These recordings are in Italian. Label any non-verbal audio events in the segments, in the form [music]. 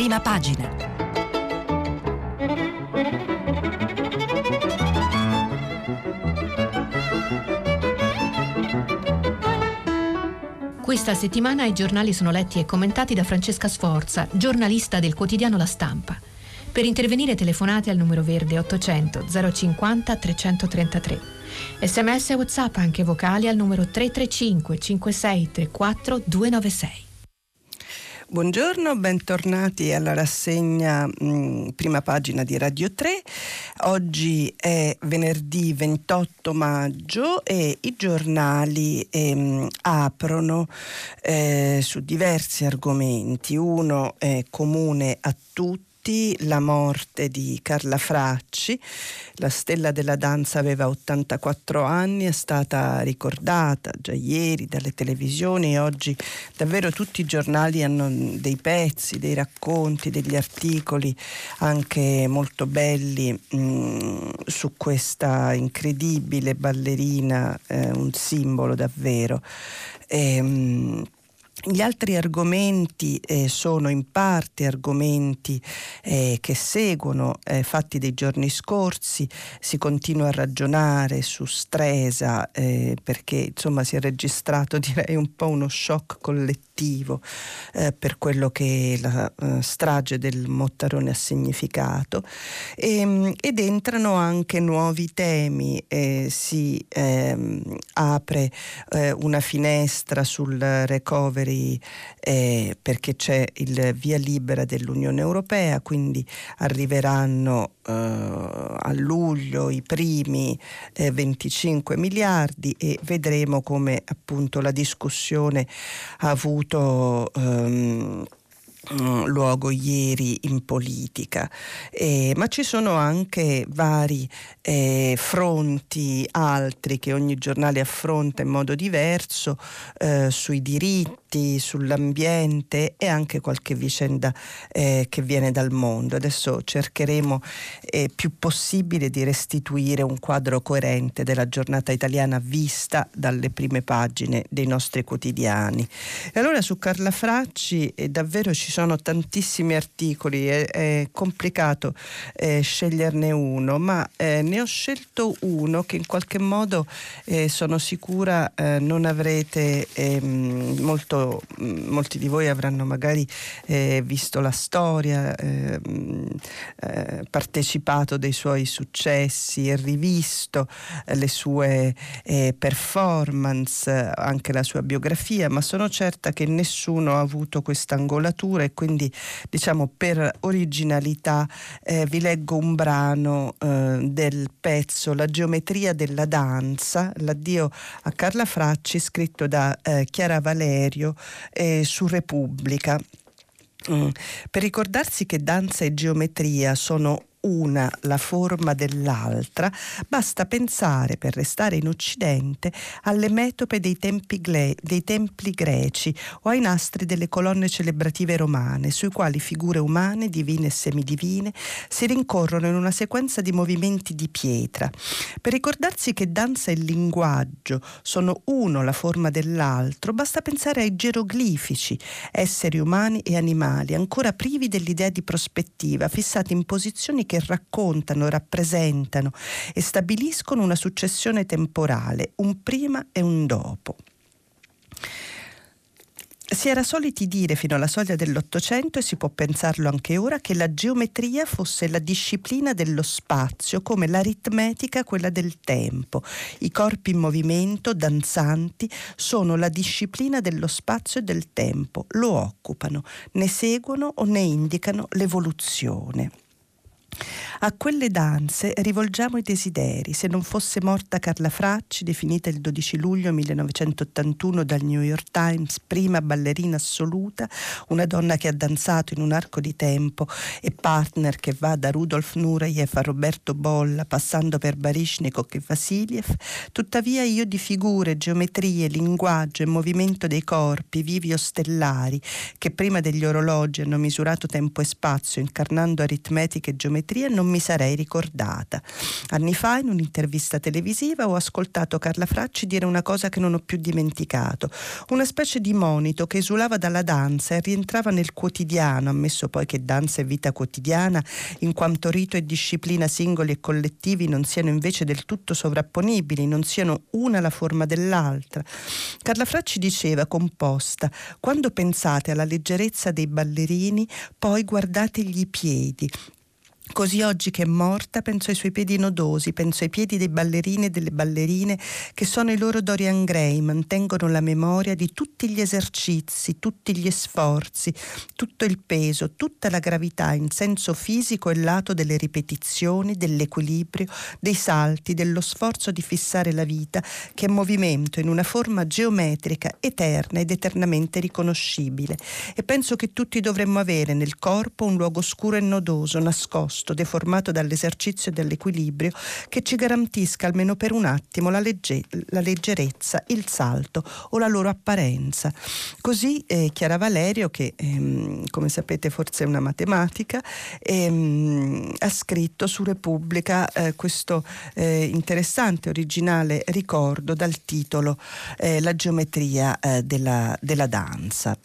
prima pagina. Questa settimana i giornali sono letti e commentati da Francesca Sforza, giornalista del quotidiano La Stampa. Per intervenire telefonate al numero verde 800 050 333. Sms e WhatsApp anche vocali al numero 335 5634 296. Buongiorno, bentornati alla rassegna mh, mm, prima pagina di Radio 3. Oggi è venerdì 28 maggio e i giornali ehm, aprono eh, su diversi argomenti. Uno è comune a tutti tutti la morte di Carla Fracci. La stella della danza aveva 84 anni, è stata ricordata già ieri dalle televisioni e oggi davvero tutti i giornali hanno dei pezzi, dei racconti, degli articoli anche molto belli mh, mm, su questa incredibile ballerina, eh, un simbolo davvero. E, ehm, mh, gli altri argomenti eh, sono in parte argomenti eh, che seguono eh, fatti dei giorni scorsi, si continua a ragionare su Stresa eh, perché insomma si è registrato [laughs] direi un po' uno shock collettivo eh, per quello che la uh, strage del Mottarone ha significato. E, ehm, ed entrano anche nuovi temi, si ehm, apre una finestra sul recovery eh, perché c'è il via libera dell'Unione Europea, quindi arriveranno eh, a luglio i primi eh, 25 miliardi e vedremo come appunto la discussione ha avuto ehm, Mm, luogo ieri in politica, eh, ma ci sono anche vari eh, fronti altri che ogni giornale affronta in modo diverso eh, sui diritti, sull'ambiente e anche qualche vicenda eh, che viene dal mondo. Adesso cercheremo eh, più possibile di restituire un quadro coerente della giornata italiana vista dalle prime pagine dei nostri quotidiani. E allora su Carla Fracci eh, davvero ci sono tantissimi articoli, è, è complicato eh, sceglierne uno, ma eh, ne ho scelto uno che in qualche modo eh, sono sicura non avrete, ehm, molto, mm, molti di voi avranno magari eh, visto la storia, ehm, eh, partecipato dei suoi successi e rivisto le sue performance, anche la sua biografia, ma sono certa che nessuno ha avuto questa angolatura e quindi diciamo per originalità eh, vi leggo un brano eh, del pezzo La geometria della danza, l'addio a Carla Fracci scritto da eh, Chiara Valerio eh, su Repubblica. Mm. Per ricordarsi che danza e geometria sono una la forma dell'altra, basta pensare, per restare in Occidente, alle metope dei, gle- dei templi greci o ai nastri delle colonne celebrative romane, sui quali figure umane, divine e semidivine, si rincorrono in una sequenza di movimenti di pietra. Per ricordarsi che danza e linguaggio sono uno la forma dell'altro, basta pensare ai geroglifici, esseri umani e animali, ancora privi dell'idea di prospettiva, fissati in posizioni che raccontano, rappresentano e stabiliscono una successione temporale, un prima e un dopo. Si era soliti dire fino alla soglia dell'Ottocento, e si può pensarlo anche ora, che la geometria fosse la disciplina dello spazio, come l'aritmetica quella del tempo. I corpi in movimento, danzanti, sono la disciplina dello spazio e del tempo, lo occupano, ne seguono o ne indicano l'evoluzione. A quelle danze rivolgiamo i desideri. Se non fosse morta Carla Fracci, definita il 12 luglio 1981 dal New York Times prima ballerina assoluta, una donna che ha danzato in un arco di tempo e partner che va da Rudolf Nureyev a Roberto Bolla, passando per Baryshnikov e Vasiliev, tuttavia io di figure, geometrie, linguaggio e movimento dei corpi, vivi o stellari, che prima degli orologi hanno misurato tempo e spazio, incarnando aritmetiche e geometrie geometria non mi sarei ricordata. Anni fa, in un'intervista televisiva, ho ascoltato Carla Fracci dire una cosa che non ho più dimenticato, una specie di monito che esulava dalla danza e rientrava nel quotidiano, ammesso poi che danza e vita quotidiana, in quanto rito e disciplina singoli e collettivi non siano invece del tutto sovrapponibili, non siano una la forma dell'altra. Carla Fracci diceva, composta, quando pensate alla leggerezza dei ballerini, poi guardategli i piedi, Così oggi che è morta penso ai suoi piedi nodosi, penso ai piedi dei ballerini e delle ballerine che sono i loro Dorian Gray, mantengono la memoria di tutti gli esercizi, tutti gli sforzi, tutto il peso, tutta la gravità in senso fisico e lato delle ripetizioni, dell'equilibrio, dei salti, dello sforzo di fissare la vita che è movimento in una forma geometrica, eterna ed eternamente riconoscibile. E penso che tutti dovremmo avere nel corpo un luogo scuro e nodoso, nascosto nascosto, deformato dall'esercizio dell'equilibrio, che ci garantisca almeno per un attimo la, legge- la leggerezza, il salto o la loro apparenza. Così eh, Chiara Valerio, che ehm, come sapete forse è una matematica, ehm, ha scritto su Repubblica eh, questo eh, interessante, originale ricordo dal titolo eh, La geometria eh, della, della danza.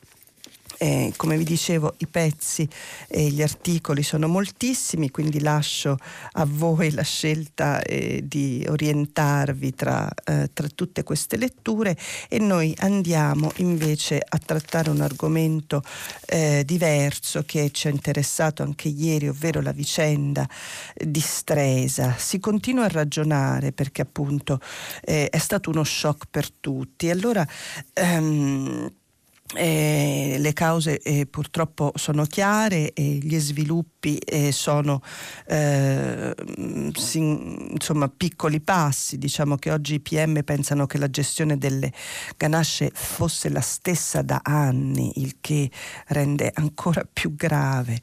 Eh, come vi dicevo, i pezzi e gli articoli sono moltissimi, quindi lascio a voi la scelta eh, di orientarvi tra, eh, tra, tutte queste letture e noi andiamo invece a trattare un argomento eh, diverso che ci ha interessato anche ieri, ovvero la vicenda di Stresa. Si continua a ragionare perché appunto eh, è stato uno shock per tutti. Allora, ehm, eh, le cause eh, purtroppo sono chiare e gli sviluppi eh, sono eh, sin, insomma, piccoli passi. Diciamo che oggi i PM pensano che la gestione delle ganasce fosse la stessa da anni, il che rende ancora più grave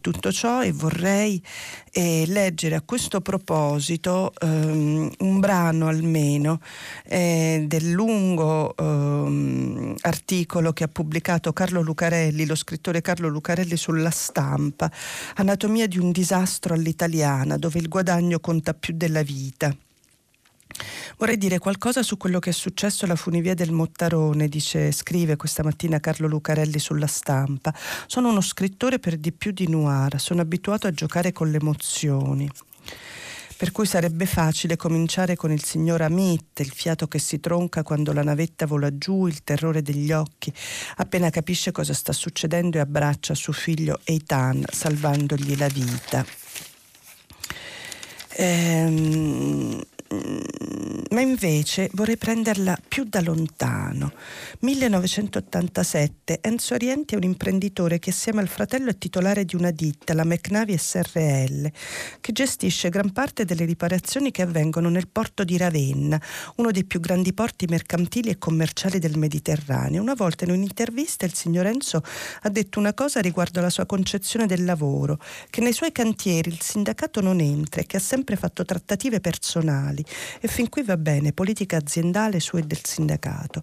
tutto ciò e vorrei eh, leggere a questo proposito ehm, un brano almeno eh, del lungo ehm, articolo che ha pubblicato Carlo Lucarelli, lo scrittore Carlo Lucarelli sulla stampa, Anatomia di un disastro all'italiana, dove il guadagno conta più della vita. Vorrei dire qualcosa su quello che è successo alla funivia del Mottarone, dice, scrive questa mattina Carlo Lucarelli sulla stampa. Sono uno scrittore per di più di noir, sono abituato a giocare con le emozioni per cui sarebbe facile cominciare con il signor Amit, il fiato che si tronca quando la navetta vola giù, il terrore degli occhi, appena capisce cosa sta succedendo e abbraccia suo figlio Eitan, salvandogli la vita. Ehm, ma invece vorrei prenderla più da lontano. 1987, Enzo Orienti è un imprenditore che assieme al fratello è titolare di una ditta, la McNavi SRL, che gestisce gran parte delle riparazioni che avvengono nel porto di Ravenna, uno dei più grandi porti mercantili e commerciali del Mediterraneo. Una volta in un'intervista il signor Enzo ha detto una cosa riguardo alla sua concezione del lavoro, che nei suoi cantieri il sindacato non entra e che ha sempre fatto trattative personali aziendali e fin qui va bene politica aziendale sua e del sindacato,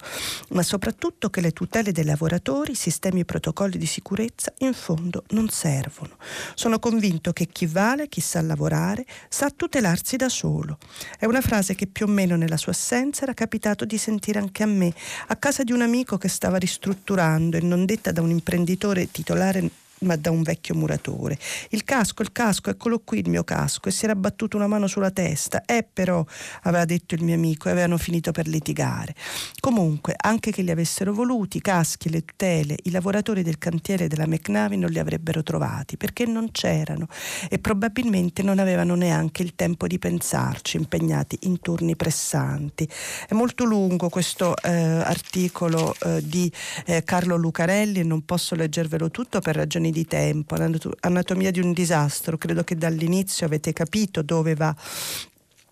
ma soprattutto che le tutele dei lavoratori, sistemi e protocolli di sicurezza in fondo non servono. Sono convinto che chi vale, chi sa lavorare, sa tutelarsi da solo. È una frase che più o meno nella sua assenza era capitato di sentire anche a me, a casa di un amico che stava ristrutturando e non detta da un imprenditore titolare ma da un vecchio muratore. Il casco, il casco, eccolo qui il mio casco, e si era battuto una mano sulla testa. Eh, però, aveva detto il mio amico, e avevano finito per litigare. Comunque, anche che li avessero voluti, i caschi, le tutele, i lavoratori del cantiere della McNavi non li avrebbero trovati, perché non c'erano e probabilmente non avevano neanche il tempo di pensarci, impegnati in turni pressanti. È molto lungo questo eh, articolo eh, di eh, Carlo Lucarelli e non posso leggervelo tutto per ragioni questioni di tempo, anatomia di un disastro, credo che dall'inizio avete capito dove va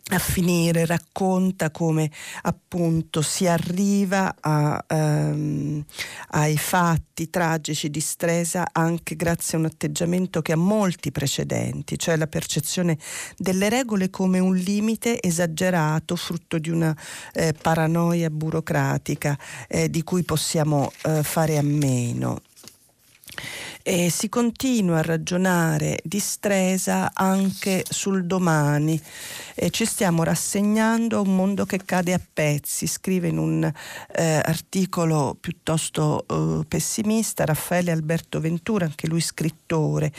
a finire, racconta come appunto si arriva a, um, ai fatti tragici di Stresa anche grazie a un atteggiamento che ha molti precedenti, cioè la percezione delle regole come un limite esagerato, frutto di una eh, paranoia burocratica eh, di cui possiamo eh, fare a meno. E si continua a ragionare di Stresa anche sul domani. E ci stiamo rassegnando a un mondo che cade a pezzi, scrive in un eh, articolo piuttosto eh, pessimista Raffaele Alberto Ventura, anche lui scrittore.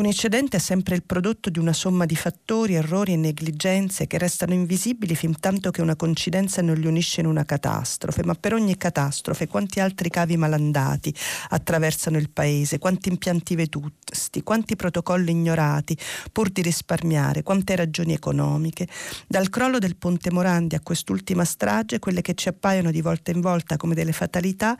Un eccedente è sempre il prodotto di una somma di fattori, errori e negligenze che restano invisibili fin tanto che una coincidenza non li unisce in una catastrofe. Ma per ogni catastrofe quanti altri cavi malandati attraversano il paese, quanti impianti vetusti, quanti protocolli ignorati pur di risparmiare, quante ragioni economiche. Dal crollo del ponte Morandi a quest'ultima strage, quelle che ci appaiono di volta in volta come delle fatalità,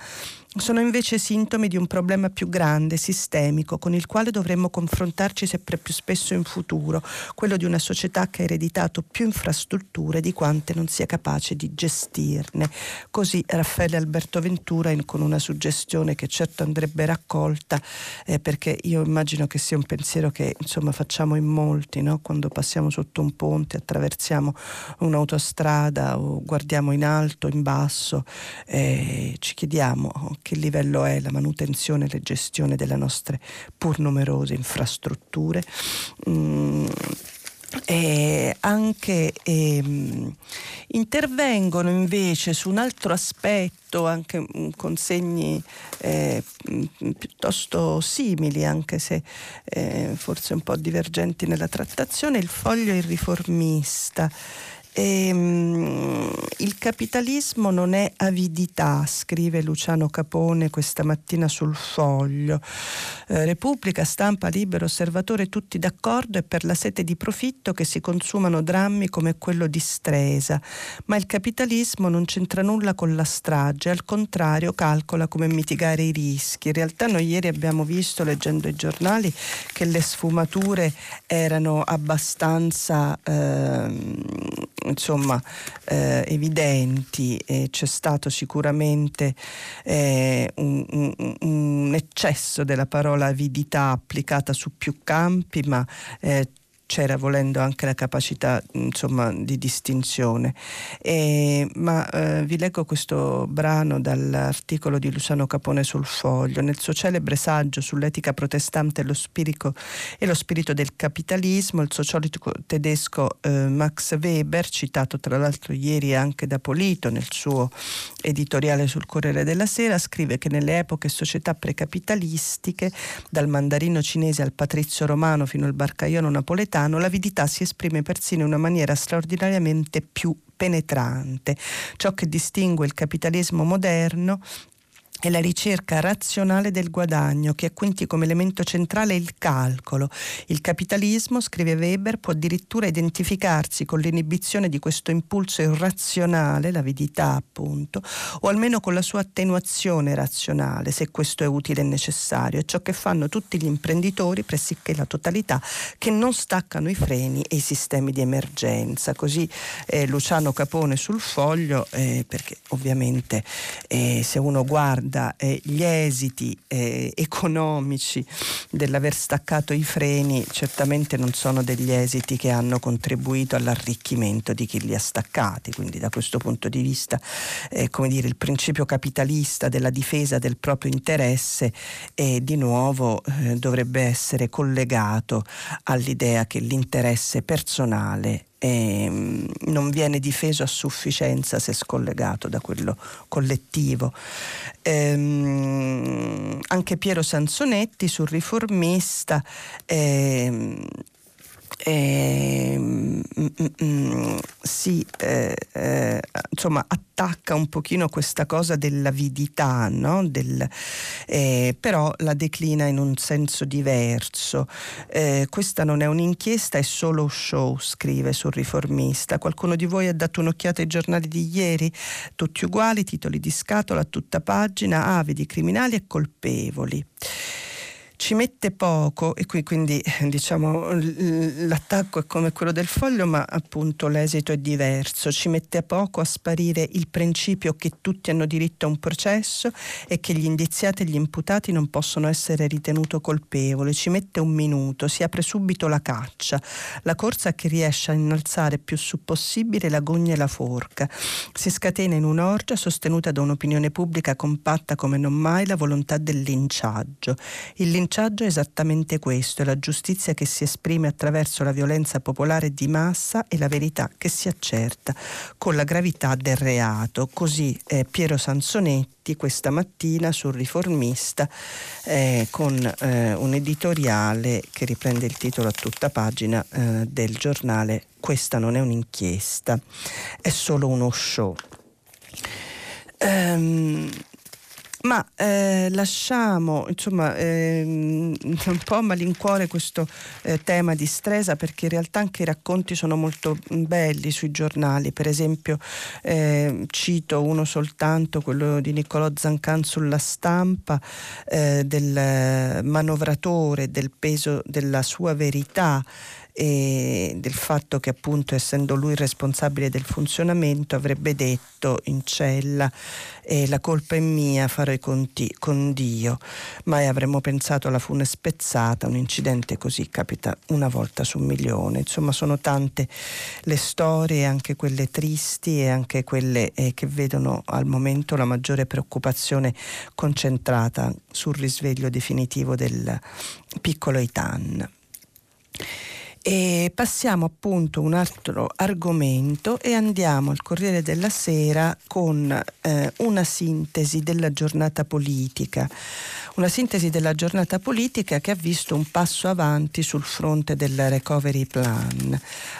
sono invece sintomi di un problema più grande, sistemico, con il quale dovremmo confrontarci sempre più spesso in futuro, quello di una società che ha ereditato più infrastrutture di quante non sia capace di gestirne. Così Raffaele Alberto Ventura in, con una suggestione che certo andrebbe raccolta, eh, perché io immagino che sia un pensiero che insomma facciamo in molti, no? quando passiamo sotto un ponte, attraversiamo un'autostrada o guardiamo in alto, in basso, eh, ci chiediamo che livello è la manutenzione e la gestione delle nostre pur numerose infrastrutture. Mm, e anche eh, intervengono invece su un altro aspetto anche con segni eh, piuttosto simili anche se eh, forse un po' divergenti nella trattazione il foglio il riformista e, um, il capitalismo non è avidità, scrive Luciano Capone questa mattina sul foglio. Eh, Repubblica, stampa, libero, osservatore, tutti d'accordo e per la sete di profitto che si consumano drammi come quello di Stresa. Ma il capitalismo non c'entra nulla con la strage, al contrario calcola come mitigare i rischi. In realtà noi ieri abbiamo visto, leggendo i giornali, che le sfumature erano abbastanza... Eh, insomma, eh, evidenti e c'è stato sicuramente eh, un, un, un, eccesso della parola avidità applicata su più campi, ma eh, c'era volendo anche la capacità insomma, di distinzione. E, ma eh, vi leggo questo brano dall'articolo di Luciano Capone sul Foglio. Nel suo celebre saggio sull'etica protestante lo e lo spirito del capitalismo, il sociologo tedesco eh, Max Weber, citato tra l'altro ieri anche da Polito nel suo editoriale sul Corriere della Sera, scrive che nelle epoche società precapitalistiche, dal mandarino cinese al patrizio romano fino al barcaiolo napoletano, Gaetano l'avidità si esprime persino in una maniera straordinariamente più penetrante. Ciò che distingue il capitalismo moderno è la ricerca razionale del guadagno, che ha quindi come elemento centrale il calcolo. Il capitalismo, scrive Weber, può addirittura identificarsi con l'inibizione di questo impulso irrazionale, l'avidità appunto, o almeno con la sua attenuazione razionale, se questo è utile e necessario. È ciò che fanno tutti gli imprenditori, pressoché la totalità, che non staccano i freni e i sistemi di emergenza. Così eh, Luciano Capone sul foglio, eh, perché ovviamente eh, se uno guarda riguarda eh, gli esiti eh, economici dell'aver staccato i freni, certamente non sono degli esiti che hanno contribuito all'arricchimento di chi li ha staccati, quindi da questo punto di vista eh, come dire, il principio capitalista della difesa del proprio interesse di nuovo eh, dovrebbe essere collegato all'idea che l'interesse personale eh, non viene difeso a sufficienza se scollegato da quello collettivo. Eh, anche Piero Sansonetti sul riformista eh, eh, mm, mm, si eh, eh, insomma attacca un pochino questa cosa dell'avidità, no? Del, eh, però la declina in un senso diverso. Eh, questa non è un'inchiesta, è solo show, scrive sul riformista. Qualcuno di voi ha dato un'occhiata ai giornali di ieri? Tutti uguali, titoli di scatola tutta pagina, avidi, criminali e colpevoli. Ci mette poco e qui quindi diciamo l'attacco è come quello del foglio ma appunto l'esito è diverso, ci mette poco a sparire il principio che tutti hanno diritto a un processo e che gli indiziati e gli imputati non possono essere ritenuti colpevoli, ci mette un minuto, si apre subito la caccia, la corsa che riesce a innalzare più su possibile la gogna e la forca, si scatena in un'orgia sostenuta da un'opinione pubblica compatta come non mai la volontà del linciaggio. Il linciaggio è esattamente questo, è la giustizia che si esprime attraverso la violenza popolare di massa e la verità che si accerta con la gravità del reato. Così eh, Piero Sansonetti questa mattina sul riformista eh, con eh, un editoriale che riprende il titolo a tutta pagina eh, del giornale Questa non è un'inchiesta, è solo uno show. Um, ma eh, lasciamo insomma ehm, un po' a malincuore questo eh, tema di Stresa perché in realtà anche i racconti sono molto belli sui giornali. Per esempio eh, cito uno soltanto, quello di Niccolò Zancan sulla stampa eh, del manovratore, del peso della sua verità e del fatto che appunto essendo lui responsabile del funzionamento avrebbe detto in cella eh, la colpa è mia, farò i conti con Dio, mai avremmo pensato alla fune spezzata, un incidente così capita una volta su un milione, insomma sono tante le storie, anche quelle tristi e anche quelle eh, che vedono al momento la maggiore preoccupazione concentrata sul risveglio definitivo del piccolo Itan. E passiamo appunto a un altro argomento e andiamo al Corriere della Sera con eh, una sintesi della giornata politica una sintesi della giornata politica che ha visto un passo avanti sul fronte del recovery plan.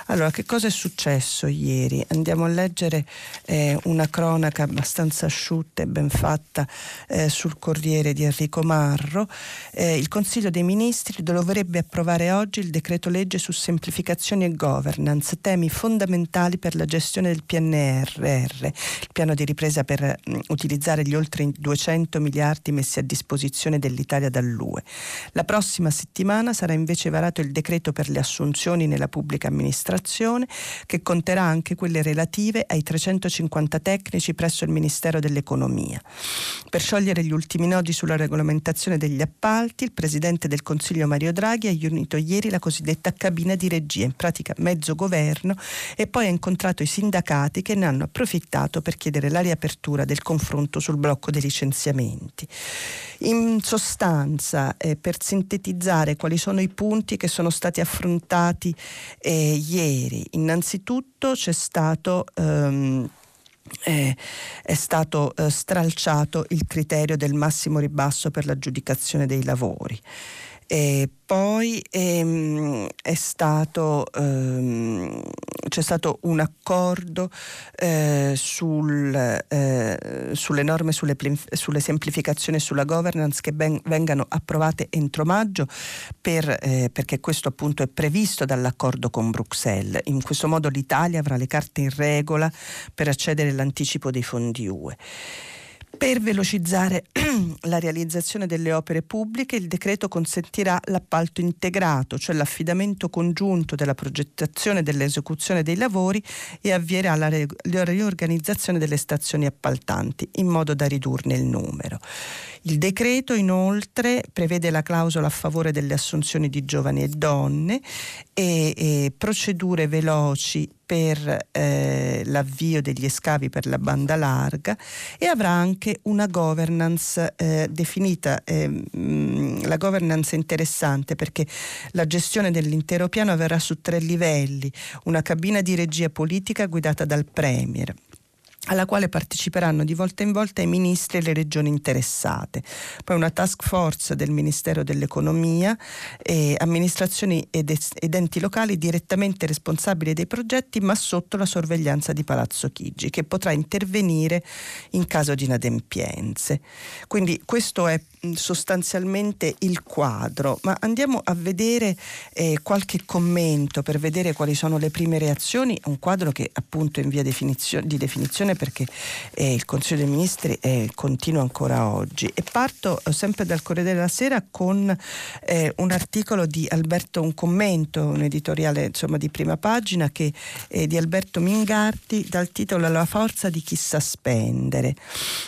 Allora, che cosa è successo ieri? Andiamo a leggere eh, una cronaca abbastanza asciutta e ben fatta eh, sul Corriere di Enrico Marro. Eh, il Consiglio dei Ministri dovrebbe approvare oggi il decreto legge su semplificazione e governance, temi fondamentali per la gestione del PNRR, il piano di ripresa per mh, utilizzare gli oltre 200 miliardi messi a disposizione uscire dell'Italia dall'UE. La prossima settimana sarà invece varato il decreto per le assunzioni nella pubblica amministrazione che conterà anche quelle relative ai 350 tecnici presso il Ministero dell'Economia. Per sciogliere gli ultimi nodi sulla regolamentazione degli appalti, il Presidente del Consiglio Mario Draghi ha riunito ieri la cosiddetta cabina di regia, in pratica mezzo governo, e poi ha incontrato i sindacati che ne hanno approfittato per chiedere la riapertura del confronto sul blocco dei licenziamenti. In sostanza, eh, per sintetizzare quali sono i punti che sono stati affrontati eh, ieri, innanzitutto c'è stato... Um, eh, è stato eh, stralciato il criterio del massimo ribasso per l'aggiudicazione dei lavori. E poi ehm, stato, ehm, c'è stato un accordo eh, sul, eh, sulle norme sulle, sulle, semplificazioni e sulla governance che ben, vengano approvate entro maggio per, eh, perché questo appunto è previsto dall'accordo con Bruxelles. In questo modo l'Italia avrà le carte in regola per accedere all'anticipo dei fondi UE. Per velocizzare [clears throat] la realizzazione delle opere pubbliche, il decreto consentirà l'appalto integrato, cioè l'affidamento congiunto della progettazione e dell'esecuzione dei lavori e avvierà la, re- la riorganizzazione delle stazioni appaltanti in modo da ridurne il numero. Il decreto inoltre prevede la clausola a favore delle assunzioni di giovani e donne e, e procedure veloci per eh, l'avvio degli scavi per la banda larga e avrà anche una governance eh, definita, eh, la governance è interessante perché la gestione dell'intero piano avverrà su tre livelli, una cabina di regia politica guidata dal Premier alla quale parteciperanno di volta in volta i ministri e le regioni interessate. Poi una task force del Ministero dell'Economia e amministrazioni ed, ed enti locali direttamente responsabili dei progetti ma sotto la sorveglianza di Palazzo Chigi che potrà intervenire in caso di inadempienze. Quindi questo è sostanzialmente il quadro, ma andiamo a vedere eh, qualche commento per vedere quali sono le prime reazioni, un quadro che appunto in via definizio- di definizione perché eh, il Consiglio dei Ministri eh, continua ancora oggi. E parto eh, sempre dal Corriere della Sera con eh, un articolo di Alberto, un commento, un editoriale insomma, di prima pagina che, eh, di Alberto Mingardi dal titolo La forza di chi sa spendere.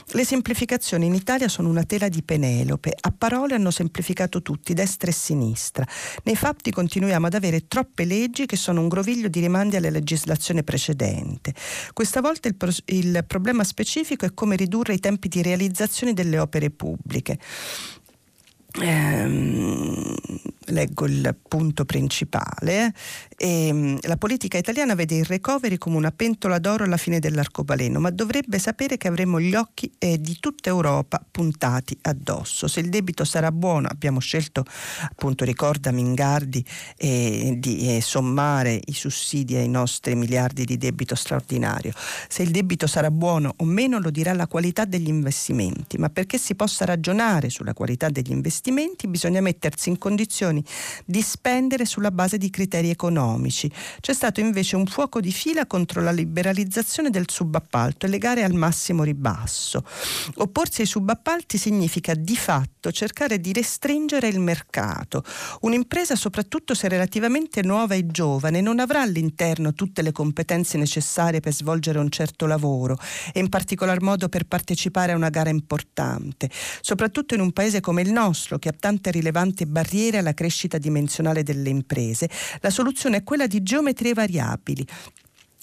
Le semplificazioni in Italia sono una tela di Penelope. A parole hanno semplificato tutti, destra e sinistra. Nei fatti continuiamo ad avere troppe leggi che sono un groviglio di rimandi alla legislazione precedente. Questa volta il, pro- il problema specifico è come ridurre i tempi di realizzazione delle opere pubbliche. Ehm, leggo il punto principale. E, ehm, la politica italiana vede il recovery come una pentola d'oro alla fine dell'arcobaleno, ma dovrebbe sapere che avremo gli occhi eh, di tutta Europa puntati addosso. Se il debito sarà buono, abbiamo scelto, appunto, ricorda Mingardi, eh, di eh, sommare i sussidi ai nostri miliardi di debito straordinario. Se il debito sarà buono o meno lo dirà la qualità degli investimenti, ma perché si possa ragionare sulla qualità degli investimenti bisogna mettersi in condizioni di spendere sulla base di criteri economici. C'è stato invece un fuoco di fila contro la liberalizzazione del subappalto e le gare al massimo ribasso. Opporsi ai subappalti significa di fatto cercare di restringere il mercato. Un'impresa, soprattutto se relativamente nuova e giovane, non avrà all'interno tutte le competenze necessarie per svolgere un certo lavoro e in particolar modo per partecipare a una gara importante, soprattutto in un paese come il nostro che ha tante rilevanti barriere alla crescita dimensionale delle imprese, la soluzione è quella di geometrie variabili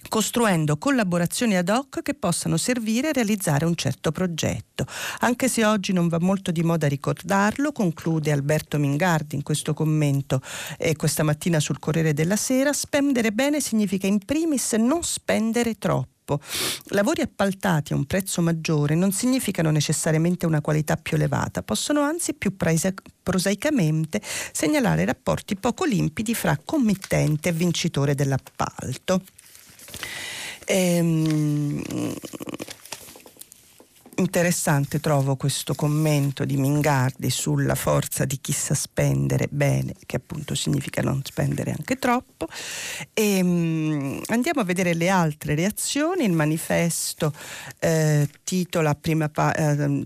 costruendo collaborazioni ad hoc che possano servire a realizzare un certo progetto. Anche se oggi non va molto di moda ricordarlo, conclude Alberto Mingardi in questo commento eh, questa mattina sul Corriere della Sera, spendere bene significa in primis non spendere troppo troppo. Lavori appaltati a un prezzo maggiore non significano necessariamente una qualità più elevata, possono anzi più prosaicamente segnalare rapporti poco limpidi fra committente e vincitore dell'appalto. Ehm, Interessante trovo questo commento di Mingardi sulla forza di chi sa spendere bene, che appunto significa non spendere anche troppo. E, um, andiamo a vedere le altre reazioni. Il manifesto eh, titola prima pa- eh,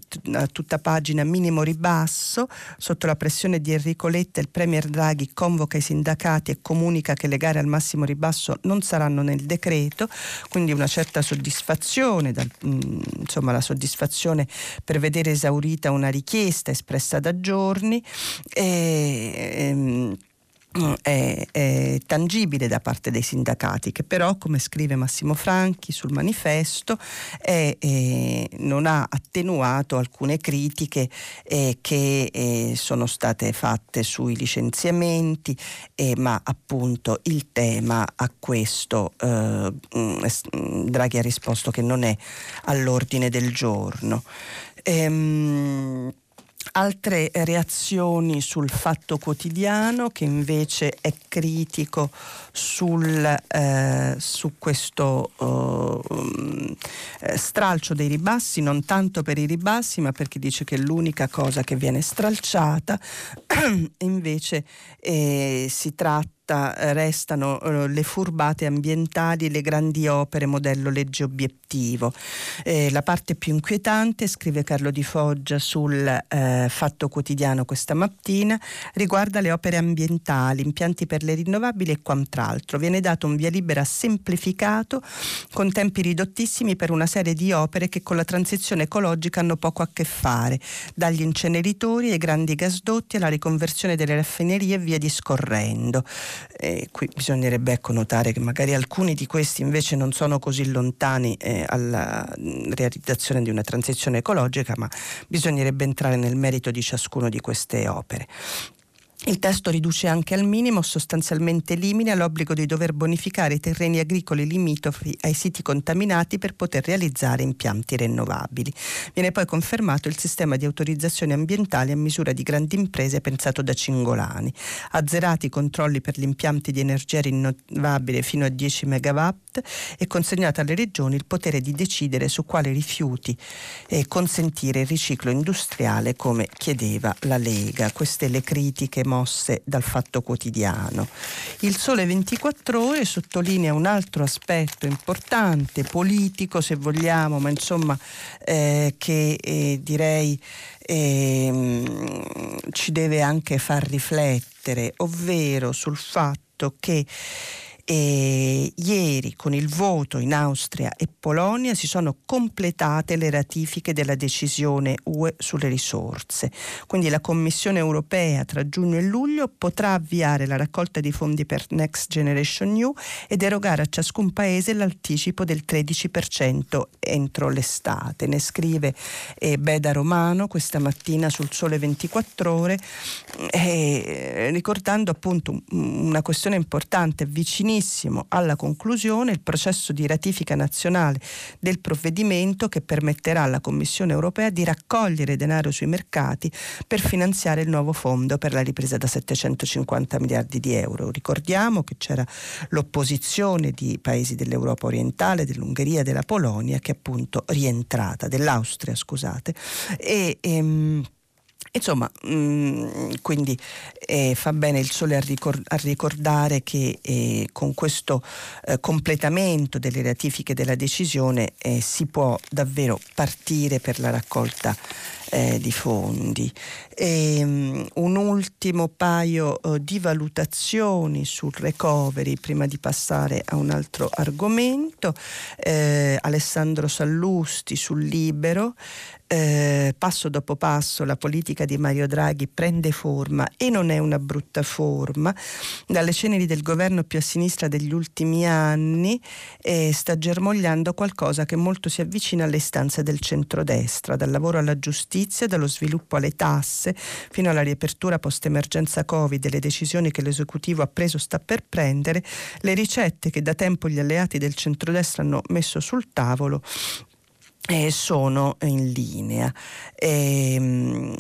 tutta pagina minimo ribasso. Sotto la pressione di Enrico Letta il Premier Draghi convoca i sindacati e comunica che le gare al massimo ribasso non saranno nel decreto, quindi una certa soddisfazione, dal, mh, mm, insomma la soddisfazione soddisfazione per vedere esaurita una richiesta espressa da giorni. E, ehm, è, è, tangibile da parte dei sindacati che però come scrive Massimo Franchi sul manifesto è, è, non ha attenuato alcune critiche eh, che eh, sono state fatte sui licenziamenti eh, ma appunto il tema a questo eh, mm, Draghi ha risposto che non è all'ordine del giorno. Ehm, Altre reazioni sul fatto quotidiano che invece è critico sul, eh, su questo eh, stralcio dei ribassi, non tanto per i ribassi ma perché dice che l'unica cosa che viene stralciata, [clears throat] invece eh, si tratta restano eh, le furbate ambientali le grandi opere modello legge obiettivo. Eh, la parte più inquietante, scrive Carlo Di Foggia sul eh, Fatto Quotidiano questa mattina, riguarda le opere ambientali, impianti per le rinnovabili e quant'altro. Viene dato un via libera semplificato con tempi ridottissimi per una serie di opere che con la transizione ecologica hanno poco a che fare, dagli inceneritori ai grandi gasdotti alla riconversione delle raffinerie e via discorrendo. E qui bisognerebbe ecco, notare che magari alcuni di questi invece non sono così lontani eh, alla realizzazione di una transizione ecologica, ma bisognerebbe entrare nel merito di ciascuno di queste opere. Il testo riduce anche al minimo, sostanzialmente elimina l'obbligo di dover bonificare i terreni agricoli limitrofi ai siti contaminati per poter realizzare impianti rinnovabili. Viene poi confermato il sistema di autorizzazioni ambientali a misura di grandi imprese pensato da Cingolani. Azzerati i controlli per gli impianti di energia rinnovabile fino a 10 MW e consegnato alle regioni il potere di decidere su quali rifiuti eh, consentire il riciclo industriale come chiedeva la Lega. Queste le critiche mosse dal Fatto Quotidiano. Il Sole 24 ore sottolinea un altro aspetto importante, politico se vogliamo, ma insomma eh, che eh, direi ehm, ci deve anche far riflettere, ovvero sul fatto che e ieri con il voto in Austria e Polonia si sono completate le ratifiche della decisione UE sulle risorse. Quindi la Commissione europea tra giugno e luglio potrà avviare la raccolta di fondi per Next Generation New ed erogare a ciascun paese l'anticipo del 13% entro l'estate. Ne scrive eh, Beda Romano questa mattina sul Sole 24 ore eh, ricordando appunto una questione importante vicinissima vicinissimo alla conclusione il processo di ratifica nazionale del provvedimento che permetterà alla Commissione europea di raccogliere denaro sui mercati per finanziare il nuovo fondo per la ripresa da 750 miliardi di euro. Ricordiamo che c'era l'opposizione di paesi dell'Europa orientale, dell'Ungheria, della Polonia che appunto rientrata, dell'Austria scusate, e, e ehm, Insomma, mh, mm, quindi eh, fa bene il sole a, ricor- a ricordare che eh, con questo eh, completamento delle ratifiche della decisione eh, si può davvero partire per la raccolta eh, di fondi. E, um, un ultimo paio uh, di valutazioni sul recovery prima di passare a un altro argomento. Eh, Alessandro Sallusti sul Libero. Eh, passo dopo passo la politica di Mario Draghi prende forma e non è una brutta forma. Dalle ceneri del governo più a sinistra degli ultimi anni eh, sta germogliando qualcosa che molto si avvicina alle istanze del centrodestra, dal lavoro alla giustizia, dallo sviluppo alle tasse, fino alla riapertura post-emergenza Covid e le decisioni che l'esecutivo ha preso sta per prendere, le ricette che da tempo gli alleati del centrodestra hanno messo sul tavolo eh, sono in linea. Eh,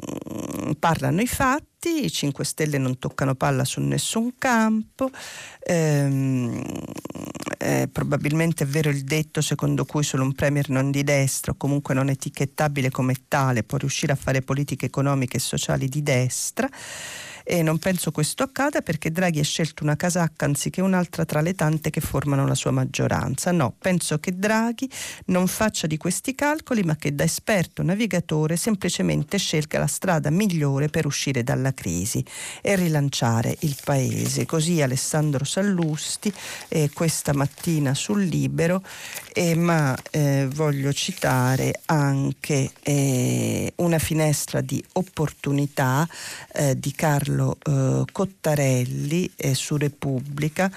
parlano i fatti, i 5 Stelle non toccano palla su nessun campo, ehm, eh, probabilmente è vero il detto secondo cui solo un premier non di destra o comunque non etichettabile come tale può riuscire a fare politiche economiche e sociali di destra e non penso questo accada perché Draghi ha scelto una casacca anziché un'altra tra le tante che formano la sua maggioranza. No, penso che Draghi non faccia di questi calcoli ma che da esperto navigatore semplicemente scelga la strada migliore per uscire dalla crisi e rilanciare il paese. Così Alessandro Sallusti eh, questa mattina sul Libero, eh, ma eh, voglio citare anche eh, una finestra di opportunità eh, di Carlo Carlo eh, Cottarelli eh, su Repubblica.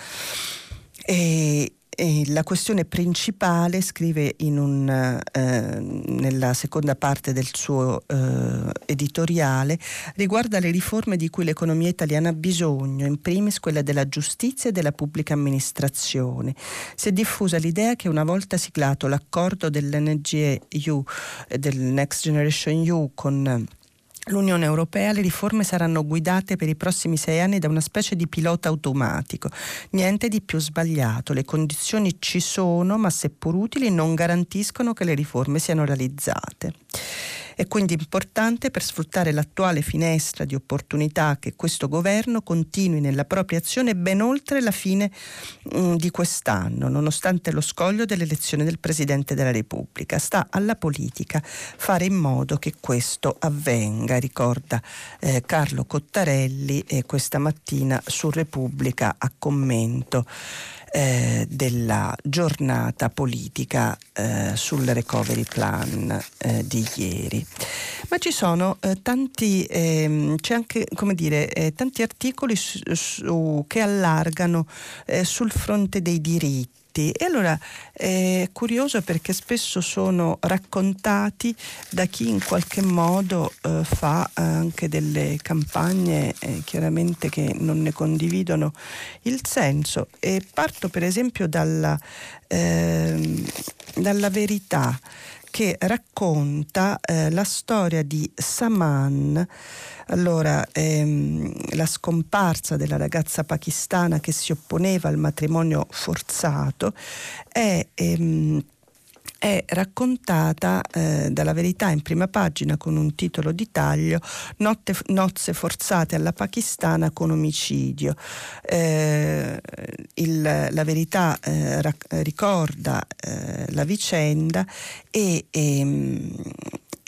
E, e la questione principale, scrive un, eh, nella seconda parte del suo eh, editoriale, riguarda le riforme di cui l'economia italiana ha bisogno, in primis quella della giustizia e della pubblica amministrazione. Si è diffusa l'idea che una volta siglato l'accordo dell'NGE EU, del Next Generation EU con l'Unione Europea le riforme saranno guidate per i prossimi sei anni da una specie di pilota automatico. Niente di più sbagliato. Le condizioni ci sono, ma seppur utili non garantiscono che le riforme siano realizzate. È quindi importante per sfruttare l'attuale finestra di opportunità che questo governo continui nella propria azione ben oltre la fine mh, mm, di quest'anno, nonostante lo scoglio dell'elezione del Presidente della Repubblica. Sta alla politica fare in modo che questo avvenga, ricorda eh, Carlo Cottarelli eh, questa mattina su Repubblica a commento eh, della giornata politica eh, sul recovery plan eh, di ieri. Ma ci sono eh, tanti, ehm, c'è anche, come dire, eh, tanti articoli su, su, che allargano eh, sul fronte dei diritti raccontati e allora è curioso perché spesso sono raccontati da chi in qualche modo eh, fa anche delle campagne eh, chiaramente che non ne condividono il senso. E parto per esempio dalla, eh, dalla verità che racconta eh, la storia di Saman. Allora, ehm, la scomparsa della ragazza pakistana che si opponeva al matrimonio forzato è ehm, è raccontata eh, dalla verità in prima pagina con un titolo di taglio Notte, Nozze forzate alla pakistana con omicidio. Eh, il, la verità eh, rac- ricorda eh, la vicenda e, e ehm,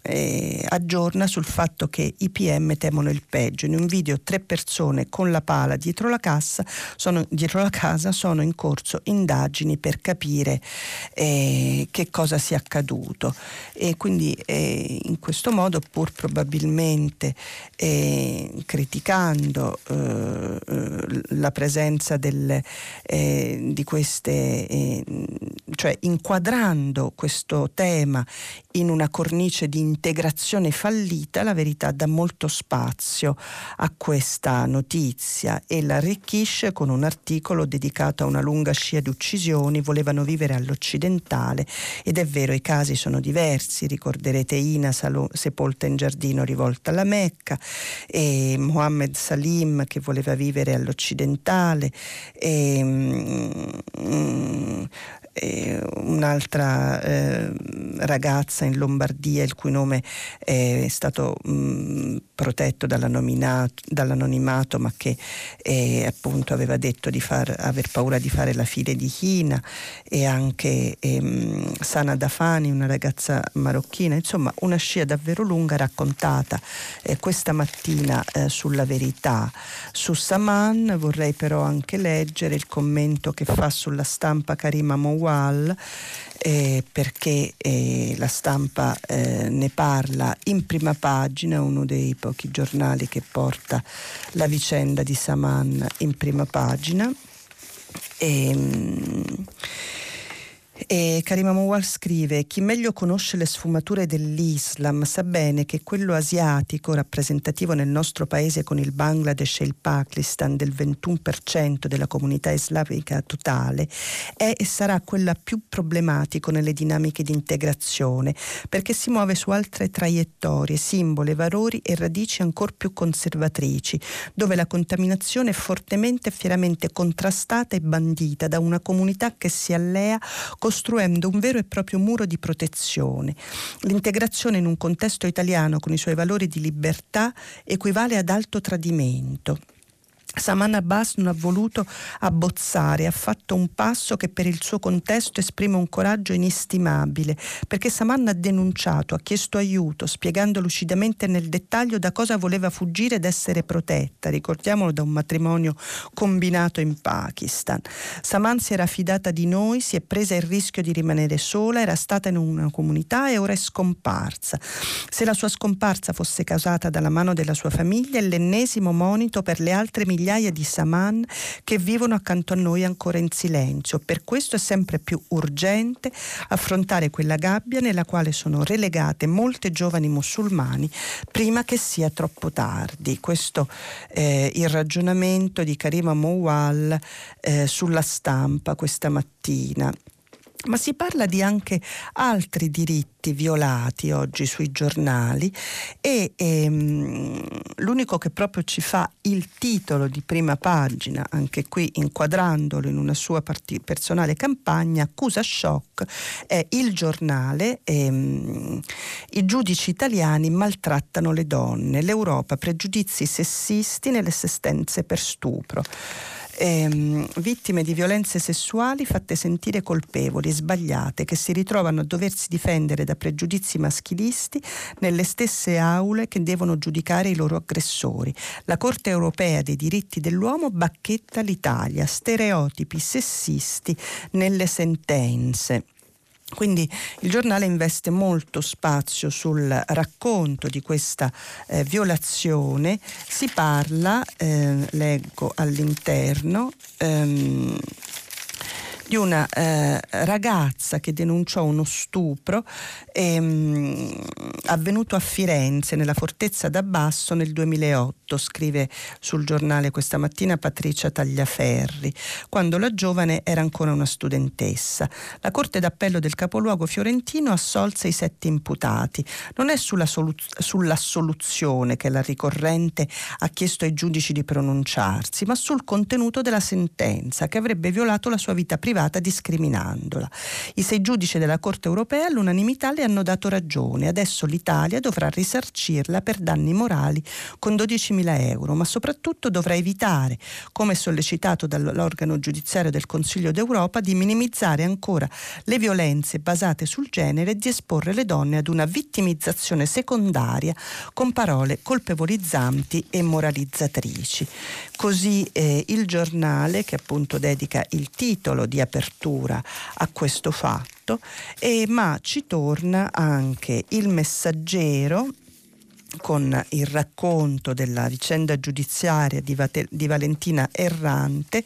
eh, aggiorna sul fatto che i PM temono il peggio. In un video tre persone con la pala dietro la, cassa, sono, dietro la casa sono in corso indagini per capire eh, che cosa sia accaduto. E quindi eh, in questo modo, pur probabilmente eh, criticando eh, eh, la presenza del, di queste, cioè inquadrando questo tema in una cornice di integrazione fallita, la verità dà molto spazio a questa notizia. E la arricchisce con un articolo dedicato a una lunga scia di uccisioni, volevano vivere all'occidentale ed è vero i casi sono diversi, ricorderete Ina Salo, sepolta in giardino rivolta alla Mecca e Mohammed Salim che voleva vivere all'occidentale e, mm, e un'altra eh, ragazza in Lombardia il cui nome è stato mh, mm, protetto dall'anonimato ma che eh, appunto aveva detto di far, aver paura di fare la fine di China e anche ehm, Sana Dafani, una ragazza marocchina, insomma una scia davvero lunga raccontata eh, questa mattina eh, sulla verità. Su Saman vorrei però anche leggere il commento che fa sulla stampa Karima Mowal eh, perché eh, la stampa eh, ne parla in prima pagina, uno dei pochi giornali che porta la vicenda di Saman in prima pagina. E, ehm, e Karima Mowal scrive: Chi meglio conosce le sfumature dell'Islam sa bene che quello asiatico, rappresentativo nel nostro paese con il Bangladesh e il Pakistan del 21% della comunità islamica totale, è e sarà quella più problematico nelle dinamiche di integrazione, perché si muove su altre traiettorie, simboli, valori e radici ancora più conservatrici, dove la contaminazione è fortemente e fieramente contrastata e bandita da una comunità che si allea con costruendo un vero e proprio muro di protezione. L'integrazione in un contesto italiano con i suoi valori di libertà equivale ad alto tradimento. Saman Abbas non ha voluto abbozzare, ha fatto un passo che per il suo contesto esprime un coraggio inestimabile, perché Saman ha denunciato, ha chiesto aiuto, spiegando lucidamente nel dettaglio da cosa voleva fuggire ed essere protetta, ricordiamolo da un matrimonio combinato in Pakistan. Saman si era fidata di noi, si è presa il rischio di rimanere sola, era stata in una comunità e ora è scomparsa. Se la sua scomparsa fosse causata dalla mano della sua famiglia, è l'ennesimo monito per le altre migliaia migliaia di Saman che vivono accanto a noi ancora in silenzio. Per questo è sempre più urgente affrontare quella gabbia nella quale sono relegate molte giovani musulmani prima che sia troppo tardi. Questo è il ragionamento di Karima Moual eh, sulla stampa questa mattina ma si parla di anche altri diritti violati oggi sui giornali e ehm, l'unico che proprio ci fa il titolo di prima pagina, anche qui inquadrandolo in una sua parti- personale campagna, accusa shock, è il giornale ehm, I giudici italiani maltrattano le donne, l'Europa pregiudizi sessisti nelle sentenze per stupro ehm, vittime di violenze sessuali fatte sentire colpevoli, sbagliate, che si ritrovano a doversi difendere da pregiudizi maschilisti nelle stesse aule che devono giudicare i loro aggressori. La Corte europea dei diritti dell'uomo bacchetta l'Italia, stereotipi sessisti nelle sentenze. Quindi il giornale investe molto spazio sul racconto di questa eh, violazione, si parla, eh, leggo all'interno, ehm, di una eh, ragazza che denunciò uno stupro ehm, avvenuto a Firenze, nella fortezza d'Abbasso nel 2008, scrive sul giornale questa mattina Patricia Tagliaferri, quando la giovane era ancora una studentessa. La Corte d'Appello del capoluogo fiorentino assolse i sette imputati. Non è sulla, soluz- sull'assoluzione che la ricorrente ha chiesto ai giudici di pronunciarsi, ma sul contenuto della sentenza che avrebbe violato la sua vita privata discriminandola. I sei giudici della Corte europea all'unanimità le hanno dato ragione. Adesso l'Italia dovrà risarcirla per danni morali con 12.000 euro, ma soprattutto dovrà evitare, come sollecitato dall'organo giudiziario del Consiglio d'Europa, di minimizzare ancora le violenze basate sul genere e di esporre le donne ad una vittimizzazione secondaria con parole colpevolizzanti e moralizzatrici. Così eh, il giornale, che appunto dedica il titolo di apertura a questo fatto, eh, ma ci torna anche il messaggero con il racconto della vicenda giudiziaria di, Vate, di Valentina Errante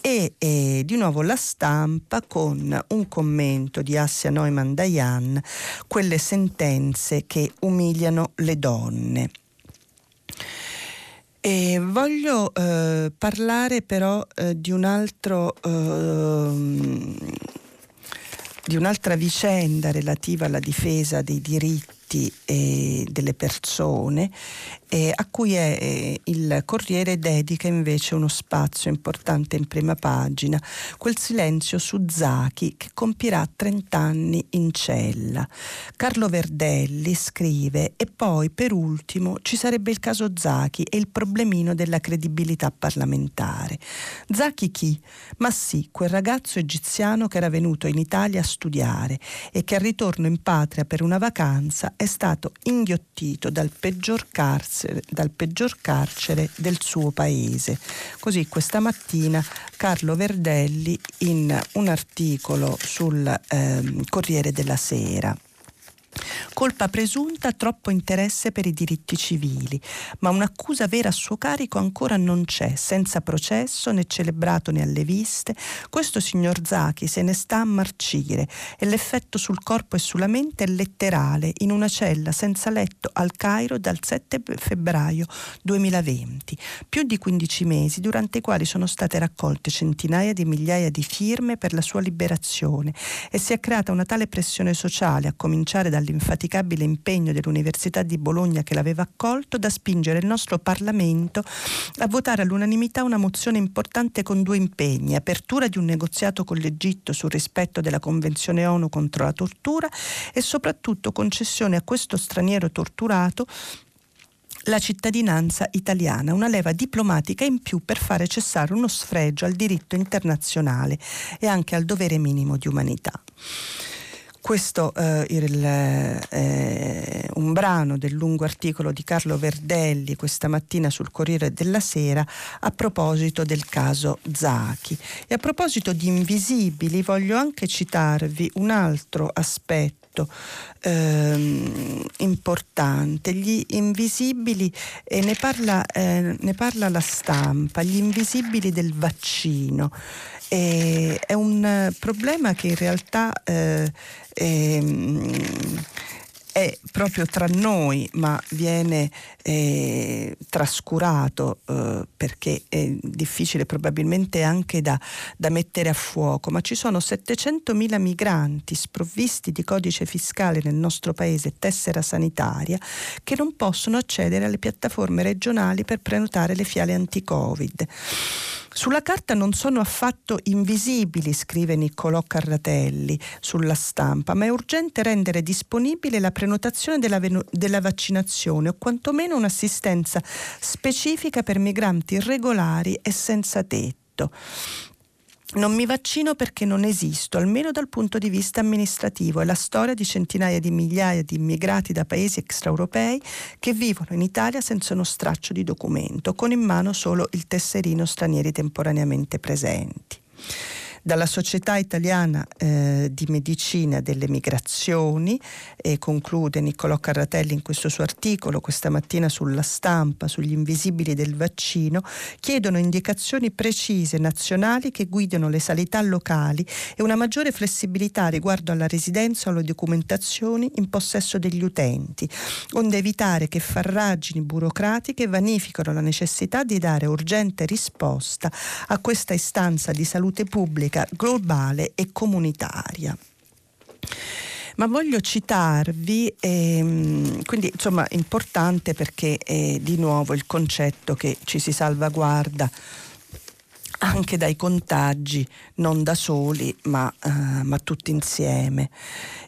e, e, di nuovo la stampa con un commento di Assia Neumann Dayan, quelle sentenze che umiliano le donne. E voglio eh, parlare però eh, di un altro eh, di un'altra vicenda relativa alla difesa dei diritti diritti eh, delle persone eh, a cui è, eh, il Corriere dedica invece uno spazio importante in prima pagina, quel silenzio su Zachi che compirà 30 anni in cella. Carlo Verdelli scrive e poi per ultimo ci sarebbe il caso Zachi e il problemino della credibilità parlamentare. Zachi chi? Ma sì, quel ragazzo egiziano che era venuto in Italia a studiare e che al ritorno in patria per una vacanza è stato inghiottito dal peggior, carcere, dal peggior carcere del suo paese. Così questa mattina Carlo Verdelli in un articolo sul eh, Corriere della Sera. Colpa presunta, troppo interesse per i diritti civili, ma un'accusa vera a suo carico ancora non c'è, senza processo né celebrato né alle viste. Questo signor Zachi se ne sta a marcire e l'effetto sul corpo e sulla mente è letterale, in una cella senza letto al Cairo dal 7 febbraio 2020. Più di 15 mesi durante i quali sono state raccolte centinaia di migliaia di firme per la sua liberazione e si è creata una tale pressione sociale, a cominciare dal all'infaticabile impegno dell'Università di Bologna che l'aveva accolto da spingere il nostro Parlamento a votare all'unanimità una mozione importante con due impegni, apertura di un negoziato con l'Egitto sul rispetto della Convenzione ONU contro la tortura e soprattutto concessione a questo straniero torturato la cittadinanza italiana, una leva diplomatica in più per fare cessare uno sfregio al diritto internazionale e anche al dovere minimo di umanità. Questo eh, eh, un brano del lungo articolo di Carlo Verdelli questa mattina sul Corriere della Sera a proposito del caso Zachi. E a proposito di invisibili voglio anche citarvi un altro aspetto ehm, importante, gli invisibili, e ne parla, eh, ne parla la stampa, gli invisibili del vaccino. E è un problema che in realtà eh, ehm, è proprio tra noi, ma viene eh, trascurato eh, perché è difficile probabilmente anche da, da, mettere a fuoco, ma ci sono 700.000 migranti sprovvisti di codice fiscale nel nostro paese, tessera sanitaria, che non possono accedere alle piattaforme regionali per prenotare le fiale anti-Covid. Sulla carta non sono affatto invisibili, scrive Niccolò Carratelli sulla stampa, ma è urgente rendere disponibile la prenotazione della, della vaccinazione o quantomeno un'assistenza specifica per migranti irregolari e senza tetto. Non mi vaccino perché non esisto, almeno dal punto di vista amministrativo. È la storia di centinaia di migliaia di immigrati da paesi extraeuropei che vivono in Italia senza uno straccio di documento, con in mano solo il tesserino stranieri temporaneamente presenti. Dalla Società Italiana eh, di Medicina delle Migrazioni, e conclude Niccolò Carratelli in questo suo articolo questa mattina sulla stampa, sugli invisibili del vaccino, chiedono indicazioni precise nazionali che guidino le sanità locali e una maggiore flessibilità riguardo alla residenza o alle documentazioni in possesso degli utenti, onde evitare che farragini burocratiche vanificano la necessità di dare urgente risposta a questa istanza di salute pubblica globale e comunitaria ma voglio citarvi, ehm, quindi insomma importante perché è di nuovo il concetto che ci si salvaguarda anche dai contagi, non da soli, ma, uh, ma tutti insieme.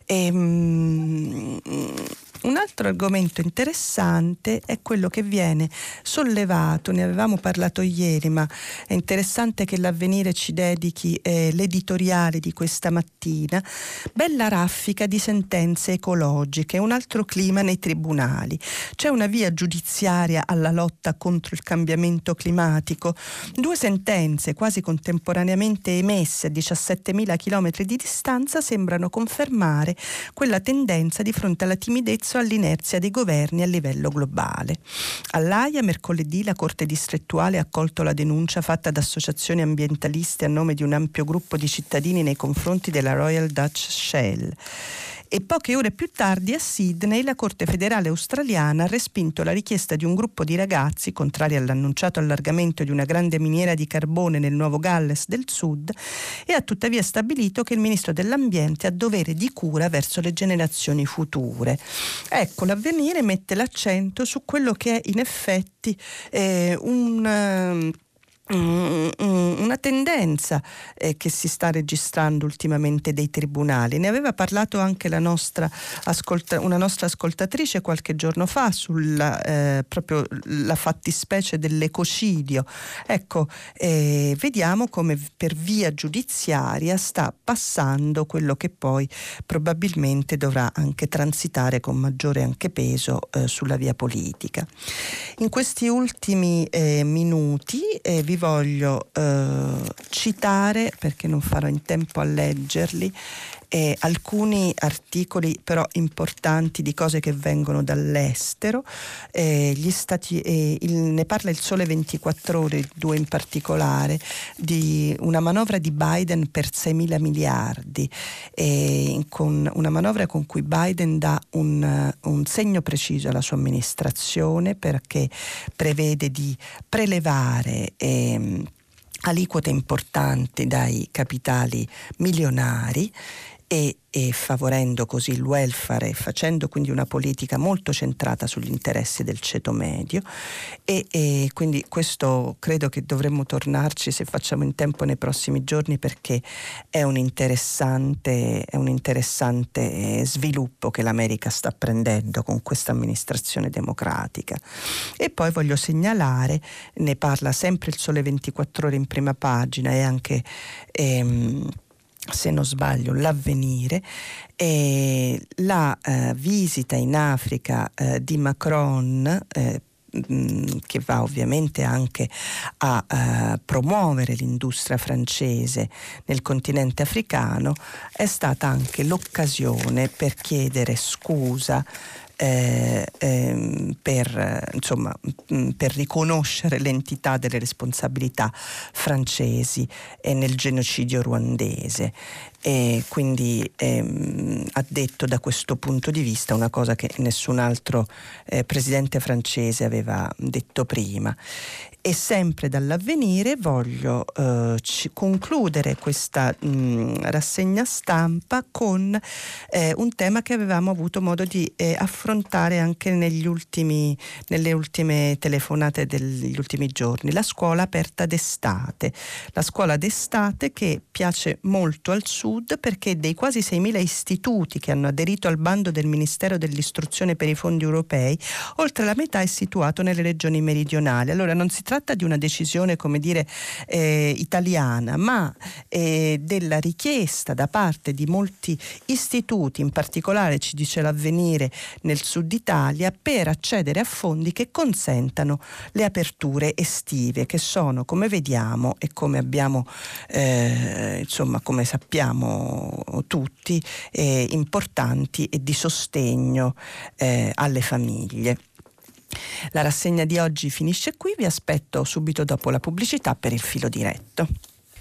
E, um, un altro argomento interessante è quello che viene sollevato, ne avevamo parlato ieri, ma è interessante che l'avvenire ci dedichi eh, l'editoriale di questa mattina, bella raffica di sentenze ecologiche, un altro clima nei tribunali. C'è una via giudiziaria alla lotta contro il cambiamento climatico, due sentenze quasi contemporaneamente emesse a 17.000 km di distanza sembrano confermare quella tendenza di fronte alla timidezza accesso all'inerzia dei governi a livello globale. All'AIA mercoledì la Corte distrettuale ha accolto la denuncia fatta da associazioni ambientaliste a nome di un ampio gruppo di cittadini nei confronti della Royal Dutch Shell e poche ore più tardi a Sydney la Corte federale australiana ha respinto la richiesta di un gruppo di ragazzi, contrari all'annunciato allargamento di una grande miniera di carbone nel Nuovo Galles del Sud, e ha tuttavia stabilito che il Ministro dell'Ambiente ha dovere di cura verso le generazioni future. Ecco, l'avvenire mette l'accento su quello che è in effetti eh, un mm, una tendenza eh, che si sta registrando ultimamente dei tribunali. Ne aveva parlato anche nostra ascolta- una nostra ascoltatrice qualche giorno fa sulla eh, fattispecie dell'ecocidio. Ecco, eh, vediamo come per via giudiziaria sta passando quello che poi probabilmente dovrà anche transitare con maggiore anche peso eh, sulla via politica. In questi ultimi eh, minuti eh, voglio eh, citare, perché non farò in tempo a leggerli, eh, alcuni articoli però importanti di cose che vengono dall'estero. Eh, stati, eh, il, ne parla il Sole 24 ore, due in particolare, di una manovra di Biden per 6 mila miliardi, una manovra con cui Biden dà un, un segno preciso alla sua amministrazione perché prevede di prelevare ehm, aliquote importanti dai capitali milionari e, e, favorendo così il welfare facendo quindi una politica molto centrata sugli interessi del ceto medio e, e, quindi questo credo che dovremmo tornarci se facciamo in tempo nei prossimi giorni perché è un interessante, è un interessante sviluppo che l'America sta prendendo con questa amministrazione democratica. E poi voglio segnalare, ne parla sempre il Sole 24 ore in prima pagina e anche... Ehm, se non sbaglio, l'avvenire, e la eh, visita in Africa eh, di Macron eh, che va ovviamente anche a uh, promuovere l'industria francese nel continente africano, è stata anche l'occasione per chiedere scusa eh, ehm, per, insomma, mm, per, riconoscere l'entità delle responsabilità francesi nel genocidio ruandese. E quindi ehm, ha detto da questo punto di vista una cosa che nessun altro eh, presidente francese aveva detto prima e sempre dall'avvenire voglio eh, concludere questa mh, rassegna stampa con eh, un tema che avevamo avuto modo di eh, affrontare anche ultimi, nelle ultime telefonate degli ultimi giorni, la scuola aperta d'estate. La scuola d'estate che piace molto al sud perché dei quasi 6.000 istituti che hanno aderito al bando del Ministero dell'Istruzione per i fondi europei, oltre la metà è situato nelle regioni meridionali. Allora non si tratta di una decisione, come dire, eh, italiana, ma eh, della richiesta da parte di molti istituti, in particolare ci dice l'avvenire nel Sud Italia per accedere a fondi che consentano le aperture estive che sono, come vediamo e come abbiamo, eh, insomma, come sappiamo tutti, eh, importanti e di sostegno eh, alle famiglie. La rassegna di oggi finisce qui, vi aspetto subito dopo la pubblicità per il filo diretto.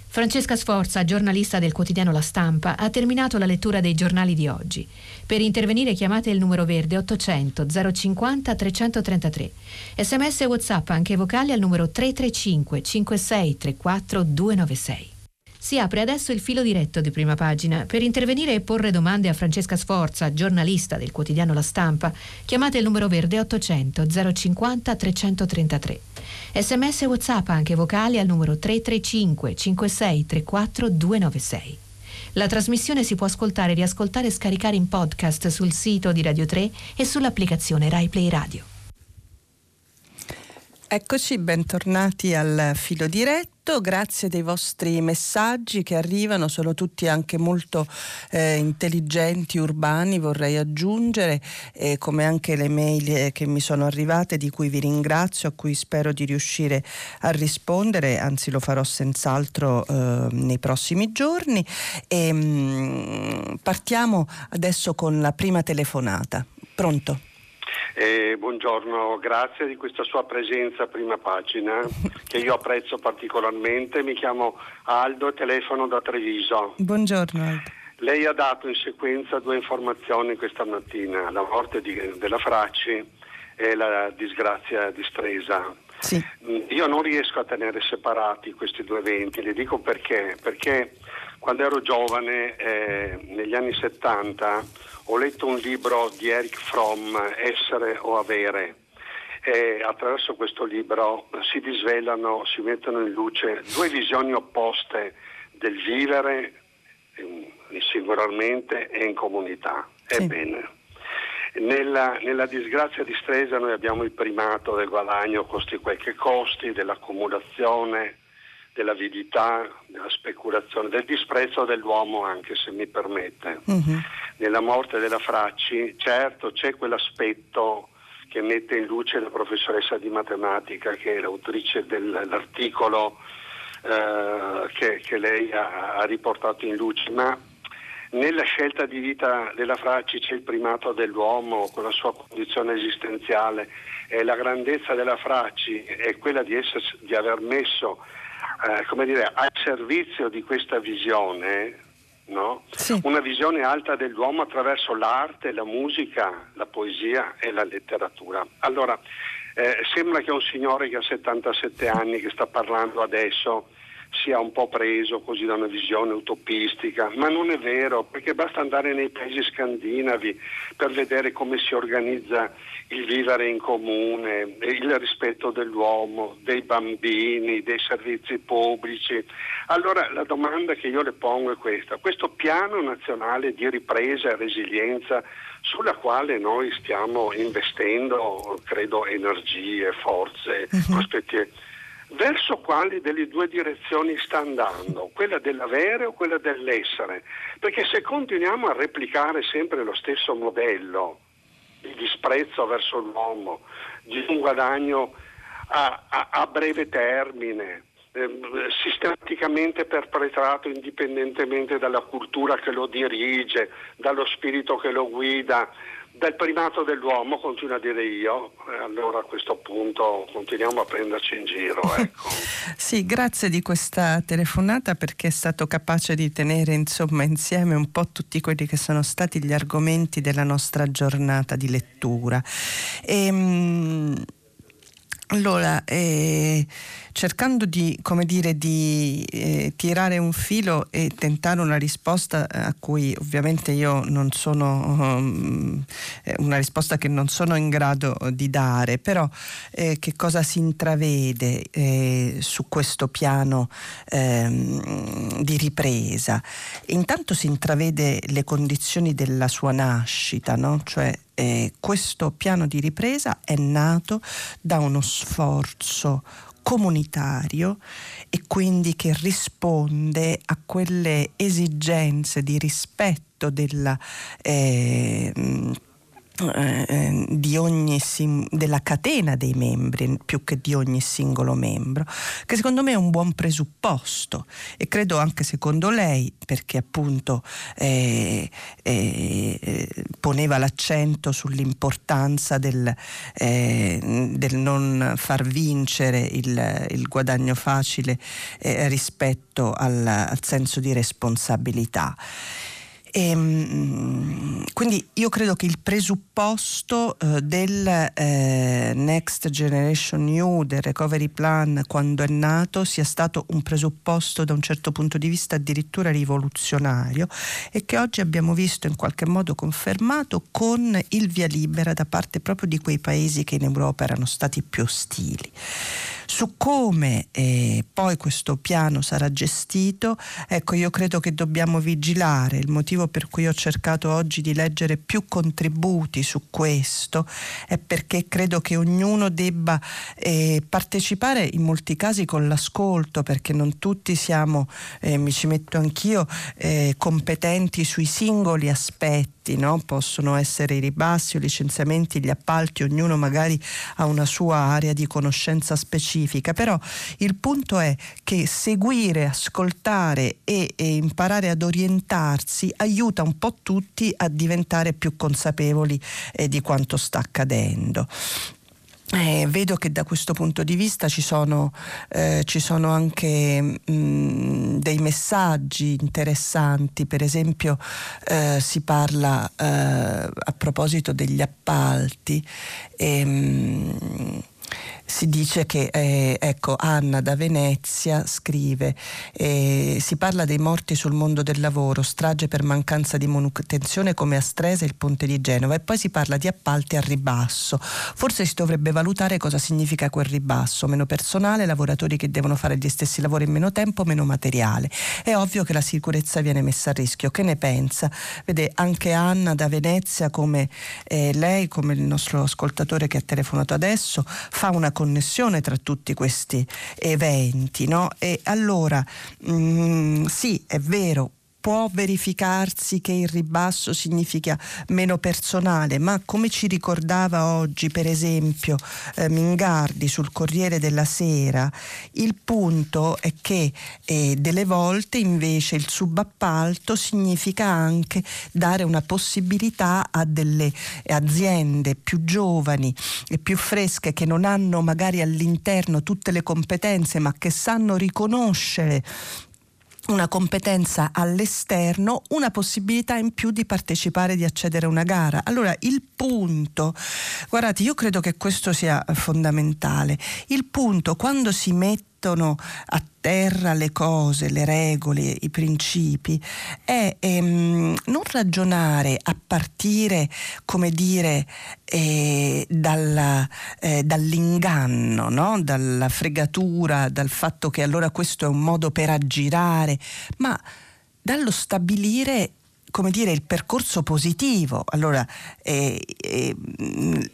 Francesca Sforza, giornalista del quotidiano La Stampa, ha terminato la lettura dei giornali di oggi. Per intervenire chiamate il numero verde 800 050 333. Sms e WhatsApp anche vocali al numero 335 56 34 296. Si apre adesso il filo diretto di prima pagina. Per intervenire e porre domande a Francesca Sforza, giornalista del quotidiano La Stampa, chiamate il numero verde 800 050 333. Sms e WhatsApp anche vocali al numero 335 56 34 296. La trasmissione si può ascoltare, riascoltare e scaricare in podcast sul sito di Radio 3 e sull'applicazione RaiPlay Radio. Eccoci, bentornati al filo diretto. Grazie dei vostri messaggi che arrivano, sono tutti anche molto eh, intelligenti, urbani, vorrei aggiungere, eh, come anche le mail eh, che mi sono arrivate, di cui vi ringrazio, a cui spero di riuscire a rispondere, anzi lo farò senz'altro eh, nei prossimi giorni. E, mh, mm, partiamo adesso con la prima telefonata. Pronto? Eh, buongiorno, grazie di questa sua presenza a prima pagina [laughs] che io apprezzo particolarmente. Mi chiamo Aldo e telefono da Treviso. Buongiorno Aldo. Lei ha dato in sequenza due informazioni questa mattina, la morte di, della Fracci e la disgrazia di Stresa. Sì. Io non riesco a tenere separati questi due eventi, le dico perché. Perché quando ero giovane, eh, negli anni 70, ho letto un libro di Eric Fromm, Essere o Avere, e attraverso questo libro si disvelano, si mettono in luce due visioni opposte del vivere singolarmente e in comunità. Sì. Ebbene, nella, nella, disgrazia di Stresa noi abbiamo il primato del guadagno costi quel che costi, dell'accumulazione, dell'avidità, della speculazione, del disprezzo dell'uomo anche se mi permette. Uh-huh. Nella morte della Fracci, certo c'è quell'aspetto che mette in luce la professoressa di matematica che è l'autrice dell'articolo eh, che, che, lei ha, ha, riportato in luce, ma nella scelta di vita della Fracci c'è il primato dell'uomo con la sua condizione esistenziale e la grandezza della Fracci è quella di, essere, di aver messo come dire, al servizio di questa visione, no? sì. una visione alta dell'uomo attraverso l'arte, la musica, la poesia e la letteratura. Allora, eh, sembra che un signore che ha 77 anni, che sta parlando adesso, sia un po' preso così da una visione utopistica, ma non è vero, perché basta andare nei paesi scandinavi per vedere come si organizza il vivere in comune, il rispetto dell'uomo, dei bambini, dei servizi pubblici. Allora la domanda che io le pongo è questa, questo piano nazionale di ripresa e resilienza sulla quale noi stiamo investendo, credo, energie, forze, uh-huh. Verso quali delle due direzioni sta andando, quella dell'avere o quella dell'essere? Perché se continuiamo a replicare sempre lo stesso modello di disprezzo verso l'uomo, di un guadagno a, a, a breve termine, eh, sistematicamente perpetrato indipendentemente dalla cultura che lo dirige, dallo spirito che lo guida, dal primato dell'uomo, continuo a dire io, allora a questo punto continuiamo a prenderci in giro. [laughs] Ecco. sì, grazie di questa telefonata perché è stato capace di tenere insomma, insieme un po' tutti quelli che sono stati gli argomenti della nostra giornata di lettura. E, ehm, allora, eh, cercando di, dire, di eh, tirare un filo e tentare una risposta a cui ovviamente io non sono, um, una risposta che non sono in grado di dare, però eh, che cosa si intravede eh, su questo piano ehm, di ripresa? Intanto si intravede le condizioni della sua nascita, no? cioè eh, questo piano di ripresa è nato da uno sforzo comunitario e quindi che risponde a quelle esigenze di rispetto della, eh, eh, di ogni della catena dei membri più che di ogni singolo membro, che secondo me è un buon presupposto e credo anche secondo lei, perché appunto eh, eh, poneva l'accento sull'importanza del, eh, del, non far vincere il, il guadagno facile eh, rispetto al, al senso di responsabilità. E, ehm, quindi io credo che il presupposto eh, del eh, Next Generation New, del Recovery Plan, quando è nato, sia stato un presupposto da un certo punto di vista addirittura rivoluzionario e che oggi abbiamo visto in qualche modo confermato con il via libera da parte proprio di quei paesi che in Europa erano stati più ostili. Su come eh, poi questo piano sarà gestito, ecco io credo che dobbiamo vigilare. Il motivo per cui ho cercato oggi di leggere più contributi su questo è perché credo che ognuno debba eh, partecipare in molti casi con l'ascolto, perché non tutti siamo, eh, mi ci metto anch'io, eh, competenti sui singoli aspetti no? possono essere i ribassi o licenziamenti, gli appalti, ognuno magari ha una sua area di conoscenza specifica, però il punto è che seguire, ascoltare e, e imparare ad orientarsi aiuta un po' tutti a diventare più consapevoli eh, di quanto sta accadendo. Eh, vedo che da questo punto di vista ci sono, eh, ci sono anche mh, mm, dei messaggi interessanti, per esempio eh, si parla eh, a proposito degli appalti. E, mh, mm, si dice che eh, ecco, Anna da Venezia scrive eh, si parla dei morti sul mondo del lavoro strage per mancanza di manutenzione come a Stresa e il ponte di Genova e poi si parla di appalti al ribasso. Forse si dovrebbe valutare cosa significa quel ribasso meno personale, lavoratori che devono fare gli stessi lavori in meno tempo, meno materiale. È ovvio che la sicurezza viene messa a rischio. Che ne pensa? Vede anche Anna da Venezia come eh, lei come il nostro ascoltatore che ha telefonato adesso fa una connessione tra tutti questi eventi. No? E allora mh, mm, sì, è vero, può verificarsi che il ribasso significa meno personale, ma come ci ricordava oggi per esempio eh, Mingardi sul Corriere della Sera, il punto è che eh, delle volte invece il subappalto significa anche dare una possibilità a delle aziende più giovani e più fresche che non hanno magari all'interno tutte le competenze ma che sanno riconoscere una competenza all'esterno, una possibilità in più di partecipare, di accedere a una gara. Allora il punto, guardate, io credo che questo sia fondamentale, il punto quando si mette mettono a terra le cose, le regole, i principi, è ehm, non ragionare a partire, come dire, eh, dalla, eh, dall'inganno, no? dalla fregatura, dal fatto che allora questo è un modo per aggirare, ma dallo stabilire come dire, il percorso positivo. Allora, eh, eh,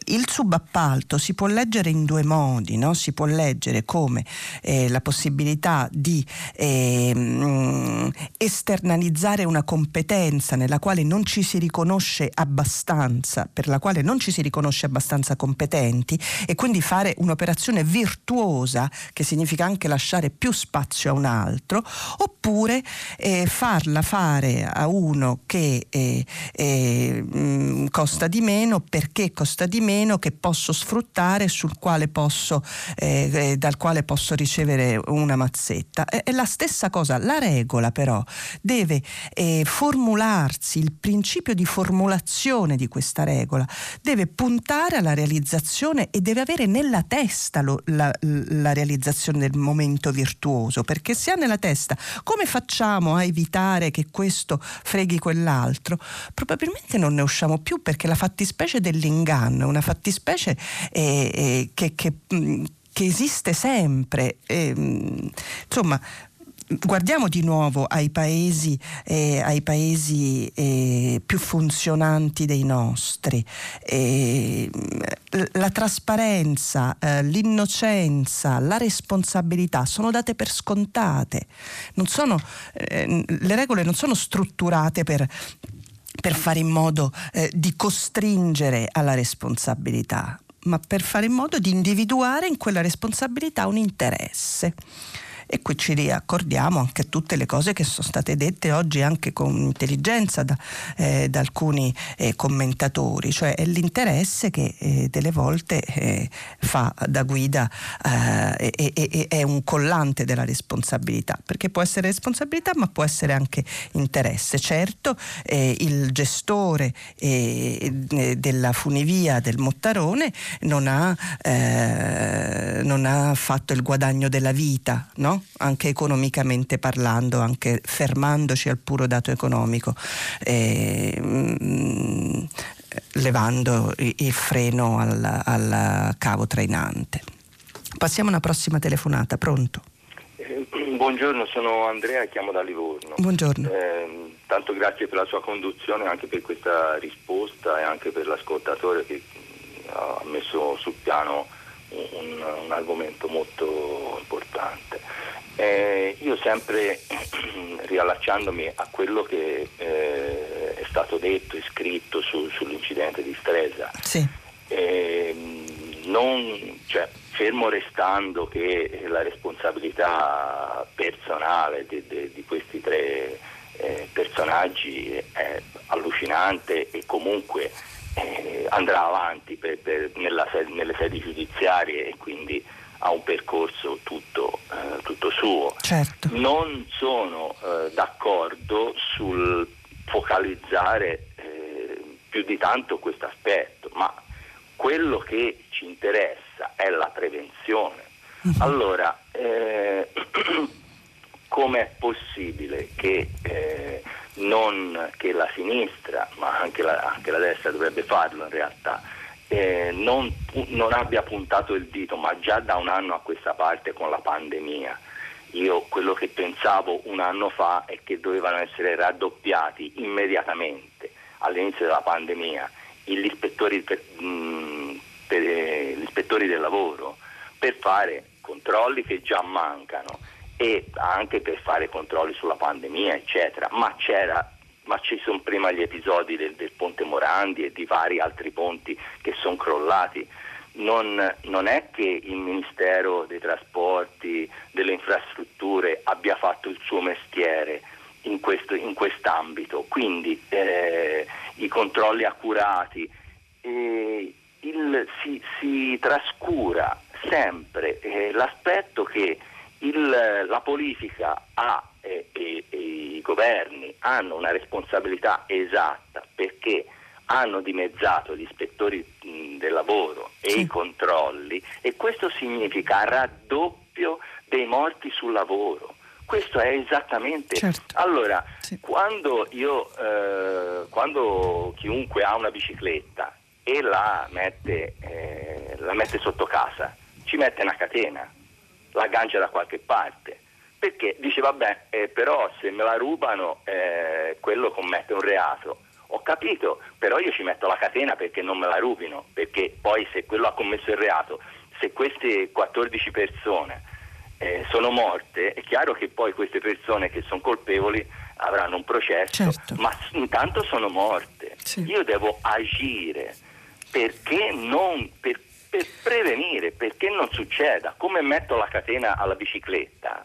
il subappalto si può leggere in due modi, no? si può leggere come eh, la possibilità di ehm, esternalizzare una competenza nella quale non ci si riconosce abbastanza, per la quale non ci si riconosce abbastanza competenti e quindi fare un'operazione virtuosa che significa anche lasciare più spazio a un altro, oppure eh, farla fare a uno che eh, eh, mh, costa di meno, perché costa di meno, che posso sfruttare, quale posso, eh, eh, dal quale posso ricevere una mazzetta. È, è, la stessa cosa, la regola però deve eh, formularsi, il principio di formulazione di questa regola deve puntare alla realizzazione e deve avere nella testa lo, la, la realizzazione del momento virtuoso, perché se ha nella testa come facciamo a evitare che questo freghi quell'altro, quell'altro, probabilmente non ne usciamo più perché la fattispecie dell'inganno è una fattispecie eh, eh, che, che, mm, che, esiste sempre. Eh, insomma, guardiamo di nuovo ai paesi, eh, ai paesi eh, più funzionanti dei nostri. Eh, la trasparenza, eh, l'innocenza, la responsabilità sono date per scontate. Sono, eh, le regole non sono strutturate per per fare in modo eh, di costringere alla responsabilità, ma per fare in modo di individuare in quella responsabilità un interesse e qui ci riaccordiamo anche a tutte le cose che sono state dette oggi anche con intelligenza da, eh, da alcuni eh, commentatori, cioè è l'interesse che eh, delle volte eh, fa da guida eh, e, è un collante della responsabilità, perché può essere responsabilità ma può essere anche interesse. Certo eh, il gestore della funivia del Mottarone non ha, non ha fatto il guadagno della vita, no? Anche economicamente parlando, anche fermandoci al puro dato economico, eh, mh, levando il freno al, al, cavo trainante. Passiamo alla prossima telefonata, pronto? Eh, buongiorno, sono Andrea, chiamo da Livorno. Buongiorno. Eh, tanto grazie per la sua conduzione, anche per questa risposta e anche per l'ascoltatore che ha messo sul piano un, un argomento molto importante. Eh, io sempre [clears throat] riallacciandomi a quello che eh, è stato detto e scritto su, sull'incidente di Stresa, sì. eh, non, cioè, fermo restando che la responsabilità personale di, di, di questi tre eh, personaggi è allucinante e comunque eh, andrà avanti per, per, nella, nelle sedi giudiziarie e quindi ha un percorso tutto, eh, tutto suo. Certo. Non sono eh, d'accordo sul focalizzare eh, più di tanto questo aspetto, ma quello che ci interessa è la prevenzione. Uh-huh. Allora, eh, [clears throat] com'è possibile che, eh, non, che la sinistra, ma anche la, anche la destra dovrebbe farlo in realtà, eh, non, non, abbia puntato il dito, ma già da un anno a questa parte con la pandemia. Io quello che pensavo un anno fa è che dovevano essere raddoppiati immediatamente all'inizio della pandemia gli ispettori, per, mh, mm, per, eh, gli ispettori del lavoro per fare controlli che già mancano e anche per fare controlli sulla pandemia, eccetera, ma c'era ma ci sono prima gli episodi del, del, ponte Morandi e di vari altri ponti che sono crollati. Non, non, è che il Ministero dei Trasporti, delle Infrastrutture abbia fatto il suo mestiere in, questo, in quest'ambito, quindi eh, i controlli accurati, eh, il, si, si, trascura sempre eh, l'aspetto che il, la politica ha e, e, e i governi hanno una responsabilità esatta perché hanno dimezzato gli ispettori mh, del lavoro e sì. i controlli e questo significa raddoppio dei morti sul lavoro. Questo è esattamente. Certo. Allora, sì. quando, io, eh, quando chiunque ha una bicicletta e la mette, eh, la mette sotto casa, ci mette una catena, la aggancia da qualche parte perché dice vabbè, eh, però se me la rubano eh, quello commette un reato. Ho capito, però io ci metto la catena perché non me la rubino, perché poi se quello ha commesso il reato, se queste 14 persone eh, sono morte, è chiaro che poi queste persone che sono colpevoli avranno un processo, certo. ma intanto sono morte. Sì. Io devo agire perché non, per, per prevenire, perché non succeda. Come metto la catena alla bicicletta?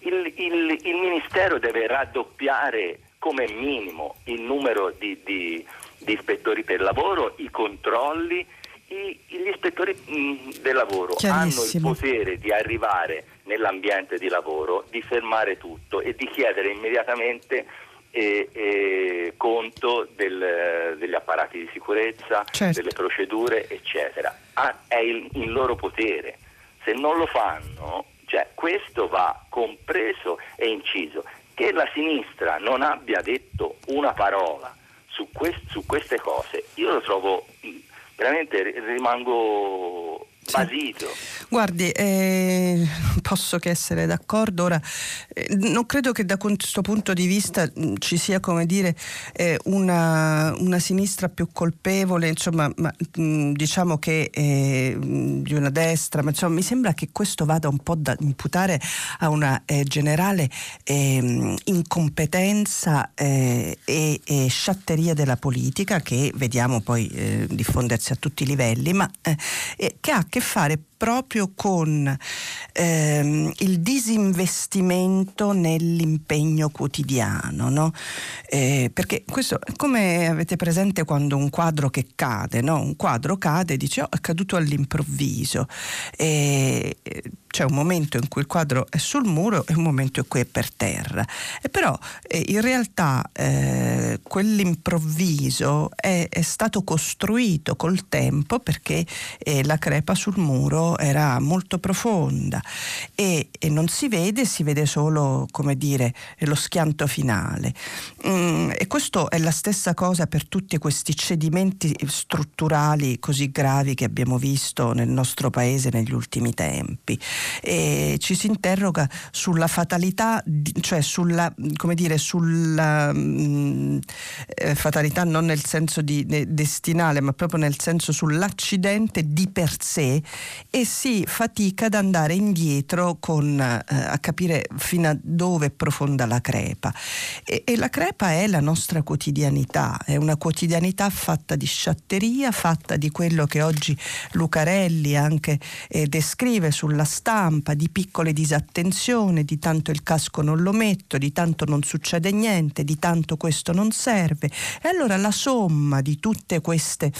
il, il, il Ministero deve raddoppiare come minimo il numero di, di, di ispettori per lavoro, i controlli, i, gli ispettori mh, del lavoro hanno il potere di arrivare nell'ambiente di lavoro, di fermare tutto e di chiedere immediatamente eh, eh, conto del, degli apparati di sicurezza, certo. delle procedure, eccetera. Ah, è il, il loro potere. Se non lo fanno cioè, questo va compreso e inciso. Che la sinistra non abbia detto una parola su, quest- su queste cose, io lo trovo veramente rimango basito. Guardi, eh, posso che essere d'accordo. Ora, eh, non credo che da questo punto di vista mm, ci sia, come dire, eh, una, una, sinistra più colpevole, insomma, ma, mh, mm, diciamo che eh, mm, di una destra, ma insomma, mi sembra che questo vada un po' da imputare a una eh, generale ehm, incompetenza eh, e, e, sciatteria della politica che vediamo poi diffondersi a tutti i livelli, ma che ha a che fare proprio con ehm, il disinvestimento nell'impegno quotidiano, no? eh, perché questo come avete presente quando un quadro che cade, no? un quadro cade e dice oh, è caduto all'improvviso. Eh, c'è un momento in cui il quadro è sul muro e un momento in cui è per terra. E però eh, in realtà eh, quell'improvviso è, è, stato costruito col tempo perché eh, la crepa sul muro era molto profonda e, e, non si vede, si vede solo, come dire, lo schianto finale. Mm, e questo è la stessa cosa per tutti questi cedimenti strutturali così gravi che abbiamo visto nel nostro paese negli ultimi tempi e ci si interroga sulla fatalità, cioè sulla, come dire, sulla mh, mm, eh, fatalità non nel senso di de, destinale, ma proprio nel senso sull'accidente di per sé e si fatica ad andare indietro con, eh, a capire fino a dove è profonda la crepa. E, e la crepa è la nostra quotidianità, è una quotidianità fatta di sciatteria, fatta di quello che oggi Lucarelli anche eh, descrive sulla stampa di piccole disattenzioni, di tanto il casco non lo metto, di tanto non succede niente, di tanto questo non serve. E allora la somma di tutte queste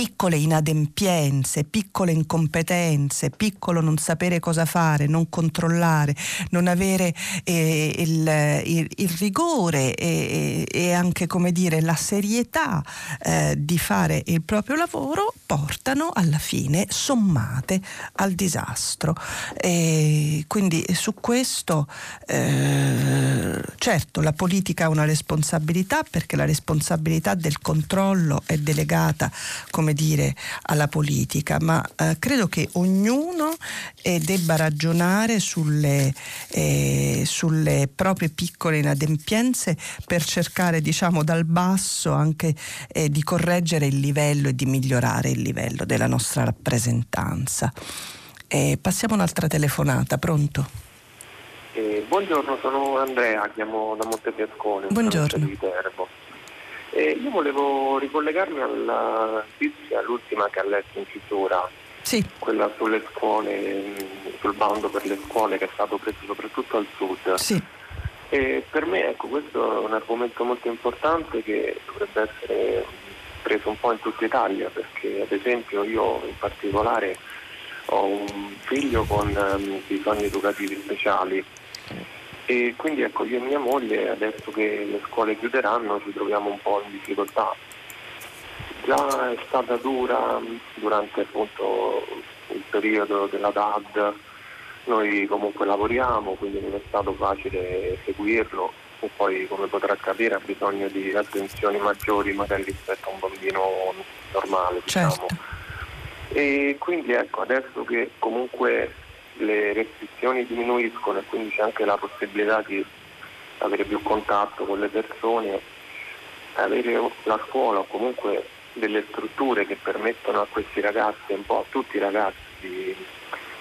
piccole inadempienze, piccole incompetenze, piccolo non sapere cosa fare, non controllare, non avere eh, il, il, il, rigore e, e, anche come dire la serietà eh, di fare il proprio lavoro portano alla fine sommate al disastro. E quindi su questo eh, certo la politica ha una responsabilità perché la responsabilità del controllo è delegata come dire, alla politica, ma eh, credo che ognuno eh, debba ragionare sulle, eh, sulle, proprie piccole inadempienze per cercare, diciamo, dal basso anche eh, di correggere il livello e di migliorare il livello della nostra rappresentanza. passiamo un'altra telefonata, pronto? Eh, buongiorno, sono Andrea, chiamo da Montefiascone. Buongiorno. Eh, io volevo ricollegarmi alla notizia, l'ultima che ha letto in chiusura, sì. quella sulle scuole, sul bando per le scuole che è stato preso soprattutto al sud. Sì. E per me ecco, questo è un argomento molto importante che dovrebbe essere preso un po' in tutta Italia perché ad esempio io in particolare ho un figlio con um, bisogni educativi speciali e quindi ecco io e mia moglie adesso che le scuole chiuderanno ci troviamo un po' in difficoltà. Già è stata dura durante appunto il periodo della DAD, noi comunque lavoriamo quindi non è stato facile seguirlo e poi come potrà capire ha bisogno di attenzioni maggiori magari rispetto a un bambino normale. Diciamo. Certo. E quindi ecco adesso che comunque le restrizioni diminuiscono e quindi c'è anche la possibilità di avere più contatto con le persone, avere la scuola o comunque delle strutture che permettono a questi ragazzi, un po' a tutti i ragazzi, di,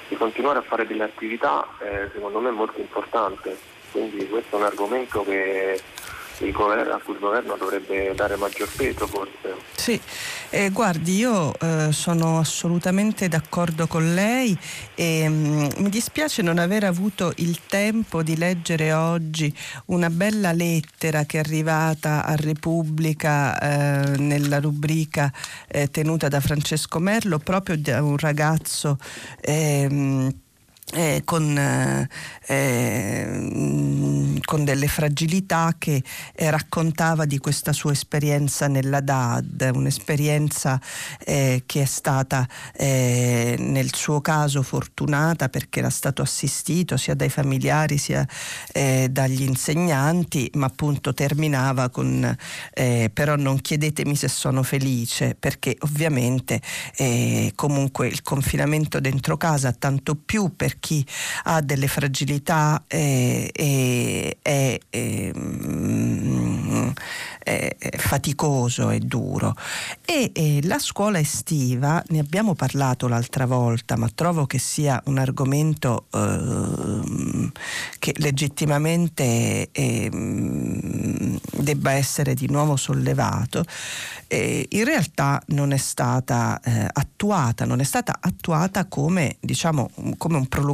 di continuare a fare delle attività, eh, secondo me è molto importante. Quindi questo è un argomento che governo, a cui il governo dovrebbe dare maggior peso forse. Sì, eh, guardi, io eh, sono assolutamente d'accordo con lei e mh, mm, mi dispiace non aver avuto il tempo di leggere oggi una bella lettera che è arrivata a Repubblica eh, nella rubrica eh, tenuta da Francesco Merlo proprio da un ragazzo ehm, eh, con, eh, con delle fragilità che eh, raccontava di questa sua esperienza nella DAD, un'esperienza eh, che è stata eh, nel suo caso fortunata perché era stato assistito sia dai familiari sia eh, dagli insegnanti, ma appunto terminava con però non chiedetemi se sono felice perché ovviamente comunque il confinamento dentro casa tanto più per chi ha delle fragilità è, è, è, è faticoso e duro. E, e, la scuola estiva, ne abbiamo parlato l'altra volta, ma trovo che sia un argomento eh, che legittimamente eh, debba essere di nuovo sollevato. Eh, in realtà non è stata eh, attuata, non è stata attuata come, diciamo, come un prolungamento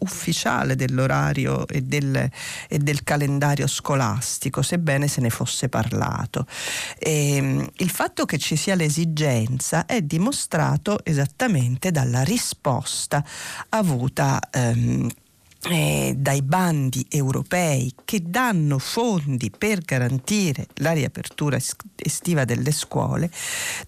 ufficiale dell'orario e del, e del calendario scolastico, sebbene se ne fosse parlato. E, ehm, il fatto che ci sia l'esigenza è dimostrato esattamente dalla risposta avuta ehm, eh, dai bandi europei che danno fondi per garantire la riapertura estiva delle scuole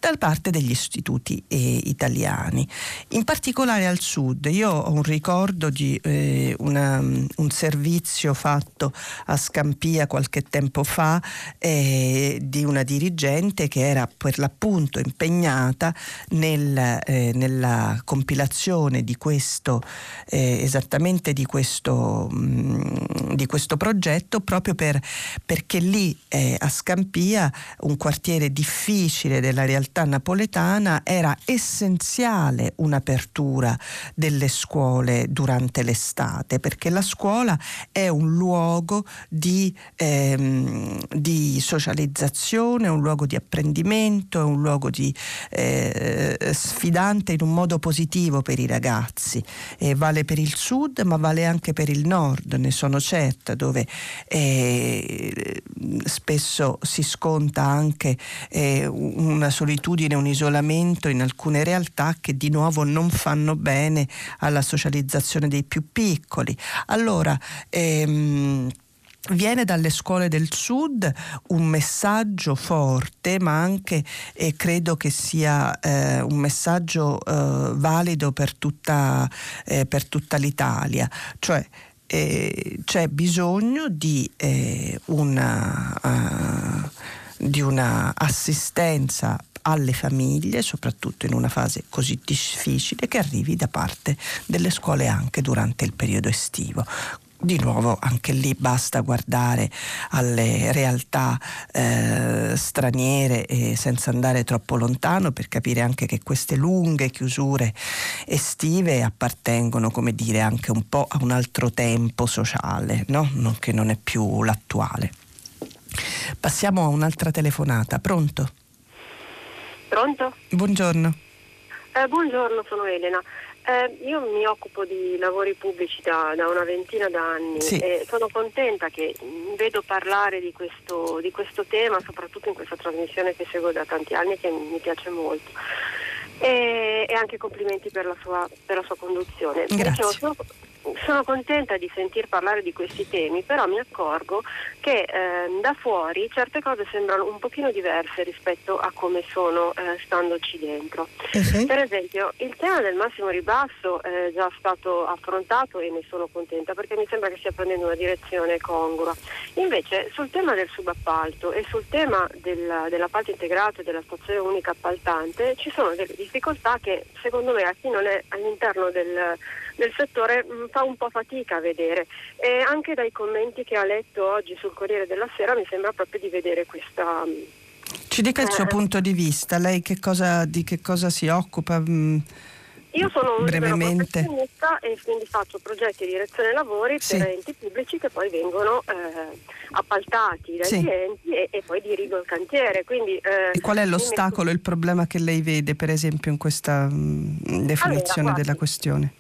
da parte degli istituti eh, italiani. In particolare al sud, io ho un ricordo di eh, una, un servizio fatto a Scampia qualche tempo fa eh, di una dirigente che era per l'appunto impegnata nel, eh, nella compilazione di questo, eh, esattamente di questo questo, mm, di questo progetto proprio per, perché lì eh, a Scampia, un quartiere difficile della realtà napoletana, era essenziale un'apertura delle scuole durante l'estate, perché la scuola è un luogo di, ehm, di socializzazione, un luogo di apprendimento, è un luogo di, eh, sfidante in un modo positivo per i ragazzi. E vale per il sud, ma vale anche per il nord, ne sono certa, dove eh, spesso si sconta anche eh, una solitudine, un isolamento in alcune realtà che di nuovo non fanno bene alla socializzazione dei più piccoli. Allora, ehm, Viene dalle scuole del sud un messaggio forte, ma anche eh, credo che sia eh, un messaggio eh, valido per tutta, eh, per tutta, l'Italia, cioè eh, c'è bisogno di eh, una, uh, di una alle famiglie, soprattutto in una fase così difficile, che arrivi da parte delle scuole anche durante il periodo estivo di nuovo anche lì basta guardare alle realtà eh, straniere e senza andare troppo lontano per capire anche che queste lunghe chiusure estive appartengono come dire anche un po' a un altro tempo sociale no? non, che non è più l'attuale passiamo a un'altra telefonata pronto? pronto? buongiorno eh, buongiorno sono Elena eh, io mi occupo di lavori pubblici da, da una ventina d'anni sì. e sono contenta che vedo parlare di questo, di questo, tema, soprattutto in questa trasmissione che seguo da tanti anni e che mi piace molto. E, e anche complimenti per la sua, per la sua conduzione. Grazie. Dicevo, sono contenta di sentir parlare di questi temi, però mi accorgo che eh, da fuori certe cose sembrano un pochino diverse rispetto a come sono eh, standoci dentro. Uh-huh. Per esempio, il tema del massimo ribasso è già stato affrontato e ne sono contenta perché mi sembra che stia prendendo una direzione congrua. Invece, sul tema del subappalto e sul tema del, dell'appalto integrato e della stazione unica appaltante ci sono delle difficoltà che secondo me a chi non è all'interno del del settore mh, mm, fa un po' fatica a vedere e anche dai commenti che ha letto oggi sul Corriere della Sera mi sembra proprio di vedere questa... Mm, Ci dica il suo eh, punto di vista, lei che cosa, di che cosa si occupa? Mh, mm, io sono un brevemente e quindi faccio progetti di direzione lavori sì. per enti pubblici che poi vengono eh, appaltati dai sì. clienti e, e, poi dirigo il cantiere. Quindi, eh, e qual è l'ostacolo, mi... il problema che lei vede per esempio in questa mh, definizione allora, della questione?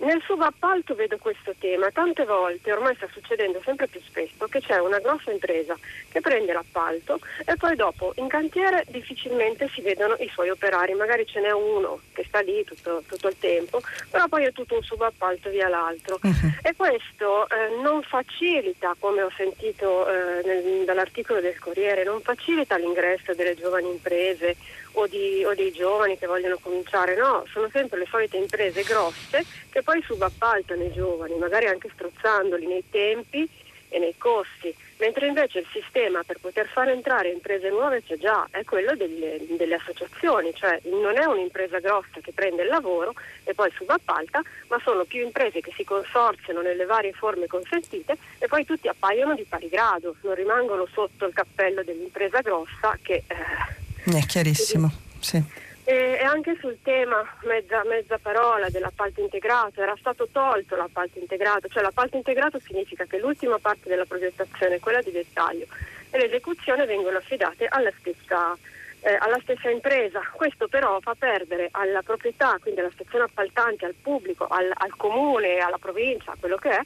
Nel subappalto vedo questo tema, tante volte ormai sta succedendo sempre più spesso che c'è una grossa impresa che prende l'appalto e poi dopo in cantiere difficilmente si vedono i suoi operai, magari ce n'è uno che sta lì tutto, tutto il tempo, però poi è tutto un subappalto via l'altro. Uh-huh. e questo eh, non facilita, come ho sentito eh, nel, dall'articolo del Corriere, non facilita l'ingresso delle giovani imprese o, di, o, dei giovani che vogliono cominciare, no, sono sempre le solite imprese grosse che poi subappaltano i giovani, magari anche strozzandoli nei tempi e nei costi, mentre invece il sistema per poter far entrare imprese nuove c'è già, è quello delle, delle associazioni, cioè non è un'impresa grossa che prende il lavoro e poi subappalta, ma sono più imprese che si consorziano nelle varie forme consentite e poi tutti appaiono di pari grado, non rimangono sotto il cappello dell'impresa grossa che... Eh, è chiarissimo, sì. E, anche sul tema, mezza, mezza parola dell'appalto integrato, era stato tolto l'appalto integrato, cioè l'appalto integrato significa che l'ultima parte della progettazione, quella di dettaglio, e l'esecuzione vengono affidate alla stessa, eh, alla stessa impresa. Questo però fa perdere alla proprietà, quindi alla stazione appaltante, al pubblico, al, al comune, alla provincia, quello che è,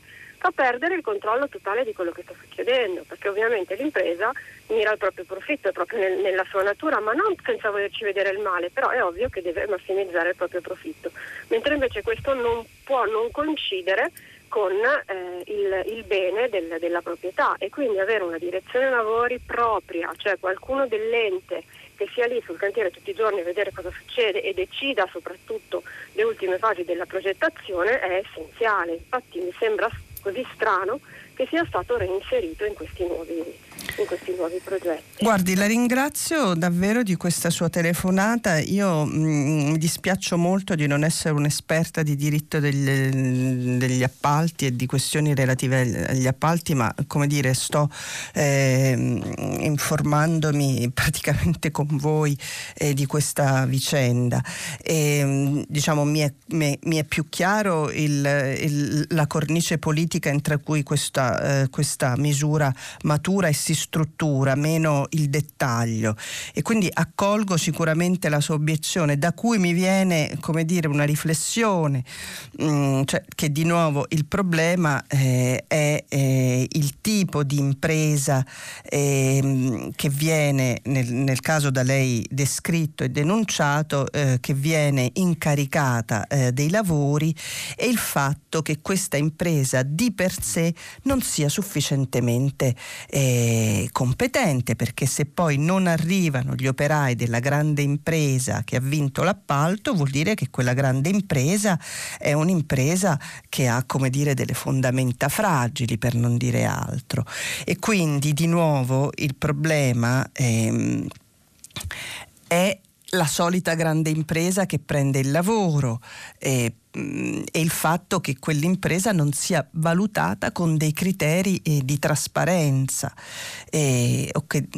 fa perdere il controllo totale di quello che sta succedendo, perché ovviamente l'impresa mira al proprio profitto, è proprio nel, nella sua natura, ma non senza volerci vedere il male, però è ovvio che deve massimizzare il proprio profitto, mentre invece questo non può non coincidere con eh, il, il, bene del, della proprietà e quindi avere una direzione lavori propria, cioè qualcuno dell'ente che sia lì sul cantiere tutti i giorni a vedere cosa succede e decida soprattutto le ultime fasi della progettazione è essenziale. Infatti mi sembra così strano che sia stato reinserito in questi nuovi, in questi nuovi progetti. Guardi, la ringrazio davvero di questa sua telefonata. Io mh, mm, mi dispiaccio molto di non essere un'esperta di diritto degli, degli, appalti e di questioni relative agli appalti, ma come dire, sto eh, informandomi praticamente con voi eh, di questa vicenda. E, diciamo, mi è, mi, mi è, più chiaro il, il, la cornice politica entro cui questa eh, questa misura matura e si struttura, meno il dettaglio. E quindi accolgo sicuramente la sua obiezione, da cui mi viene, come dire, una riflessione, mh, mm, cioè che di nuovo il problema eh, è eh, il tipo di impresa ehm, che viene, nel, nel, caso da lei descritto e denunciato, eh, che viene incaricata eh, dei lavori e il fatto che questa impresa di per sé non sia sufficientemente eh, competente, perché se poi non arrivano gli operai della grande impresa che ha vinto l'appalto, vuol dire che quella grande impresa è un'impresa che ha, come dire, delle fondamenta fragili, per non dire altro. E quindi di nuovo il problema ehm, è la solita grande impresa che prende il lavoro eh, e il fatto che quell'impresa non sia valutata con dei criteri eh, di trasparenza eh, o che,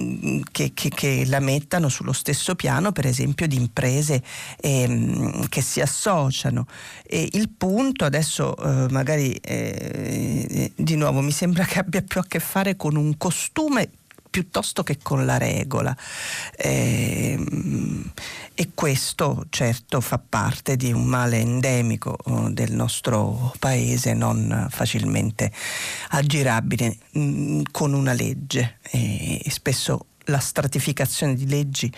che, che, che, la mettano sullo stesso piano per esempio di imprese eh, che si associano. E il punto adesso eh, magari eh, di nuovo mi sembra che abbia più a che fare con un costume piuttosto che con la regola. E, ehm, e questo certo fa parte di un male endemico oh, del nostro paese, non facilmente aggirabile mm, con una legge e spesso la stratificazione di leggi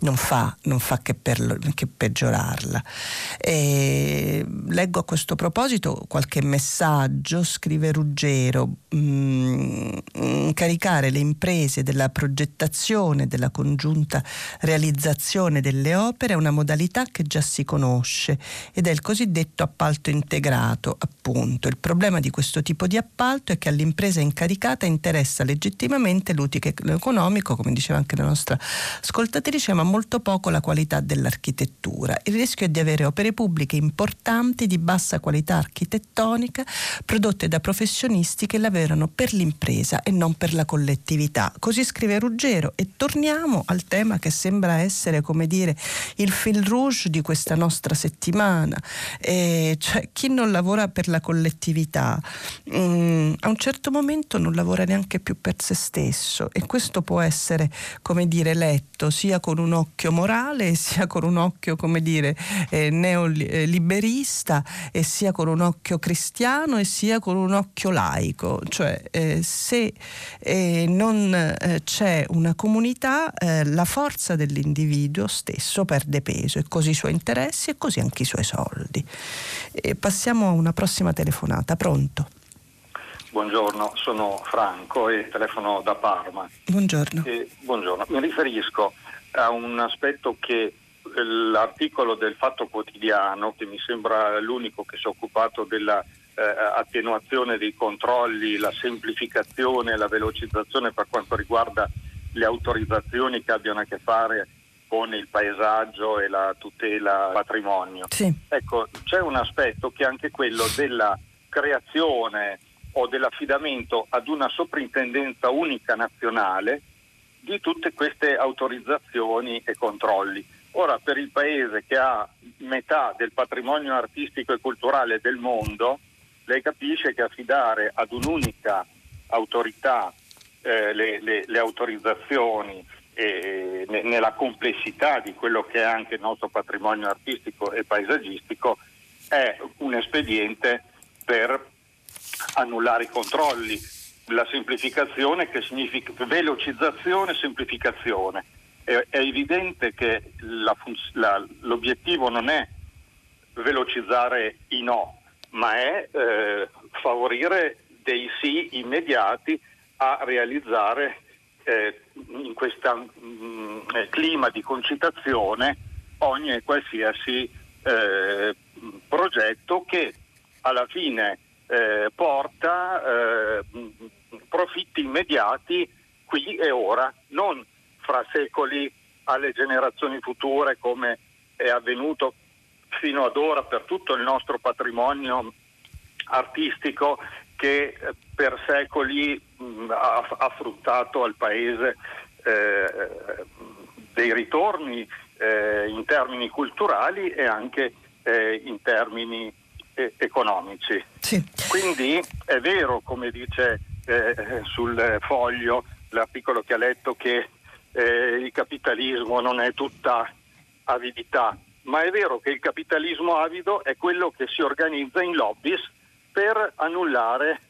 non fa, non fa che, per, che, peggiorarla. E leggo a questo proposito qualche messaggio, scrive Ruggero, mm, incaricare le imprese della progettazione, della congiunta realizzazione delle opere è una modalità che già si conosce ed è il cosiddetto appalto integrato, appunto. Il problema di questo tipo di appalto è che all'impresa incaricata interessa legittimamente l'utile economico, come diceva anche la nostra ascoltatrice, ma molto poco la qualità dell'architettura. Il rischio è di avere opere pubbliche importanti di bassa qualità architettonica prodotte da professionisti che lavorano per l'impresa e non per la collettività. Così scrive Ruggero e torniamo al tema che sembra essere, come dire, il fil rouge di questa nostra settimana, e cioè chi non lavora per la collettività mh, mm, a un certo momento non lavora neanche più per se stesso e questo può essere sempre, come dire, letto sia con un occhio morale, [laughs] sia con un occhio, come dire, eh, neoliberista, e sia con un occhio cristiano e sia con un occhio laico. Cioè, eh, se eh, non eh, c'è una comunità, eh, la forza dell'individuo stesso perde peso e così i suoi interessi e così anche i suoi soldi. passiamo a una prossima telefonata. Pronto? Buongiorno, sono Franco e telefono da Parma. Buongiorno. E, buongiorno. Mi riferisco a un aspetto che eh, l'articolo del Fatto Quotidiano, che mi sembra l'unico che si è occupato della eh, attenuazione dei controlli, la semplificazione, la velocizzazione per quanto riguarda le autorizzazioni che abbiano a che fare con il paesaggio e la tutela del patrimonio. Sì. Ecco, c'è un aspetto che è anche quello della creazione o dell'affidamento ad una soprintendenza unica nazionale di tutte queste autorizzazioni e controlli. Ora, per il paese che ha metà del patrimonio artistico e culturale del mondo, lei capisce che affidare ad un'unica autorità eh, le, le, le, autorizzazioni eh, nella complessità di quello che è anche il nostro patrimonio artistico e paesaggistico è un espediente per annullare i controlli, la semplificazione che significa velocizzazione e semplificazione. È, è, evidente che la, la, l'obiettivo non è velocizzare i no, ma è eh, favorire dei sì immediati a realizzare eh, in questo mm, eh, clima di concitazione ogni e qualsiasi eh, progetto che alla fine eh, porta eh, profitti immediati qui e ora, non fra secoli alle generazioni future come è avvenuto fino ad ora per tutto il nostro patrimonio artistico che per secoli mh, ha, ha, fruttato al paese eh, dei ritorni eh, in termini culturali e anche eh, in termini eh, economici. Sì. Quindi è vero, come dice eh, sul foglio l'articolo che ha letto, che eh, il capitalismo non è tutta avidità, ma è vero che il capitalismo avido è quello che si organizza in lobbies per annullare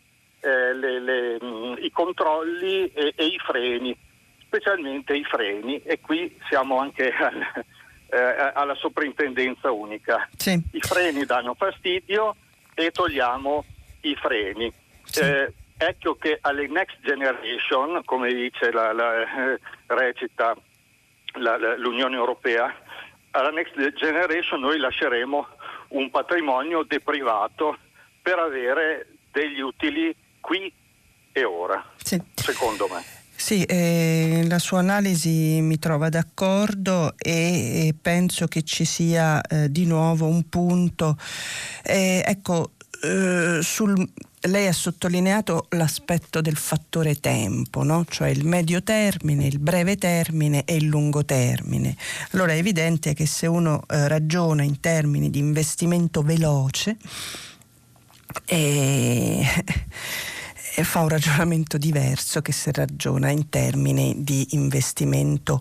eh, le, le, mh, mm, i controlli e, e, i freni, specialmente i freni, e qui siamo anche al, eh, alla soprintendenza unica. Sì. I freni danno fastidio e togliamo i freni. Sì. Eh, ecco che alle next generation, come dice la, la eh, recita la, la, l'Unione Europea, alla next generation noi lasceremo un patrimonio deprivato per avere degli utili qui e ora, sì. secondo me. Sì, eh, la sua analisi mi trova d'accordo e, e penso che ci sia eh, di nuovo un punto. Eh, ecco, eh, sul, lei ha sottolineato l'aspetto del fattore tempo, no? cioè il medio termine, il breve termine e il lungo termine. Allora è evidente che se uno eh, ragiona in termini di investimento veloce, eh, fa un ragionamento diverso che se ragiona in termini di investimento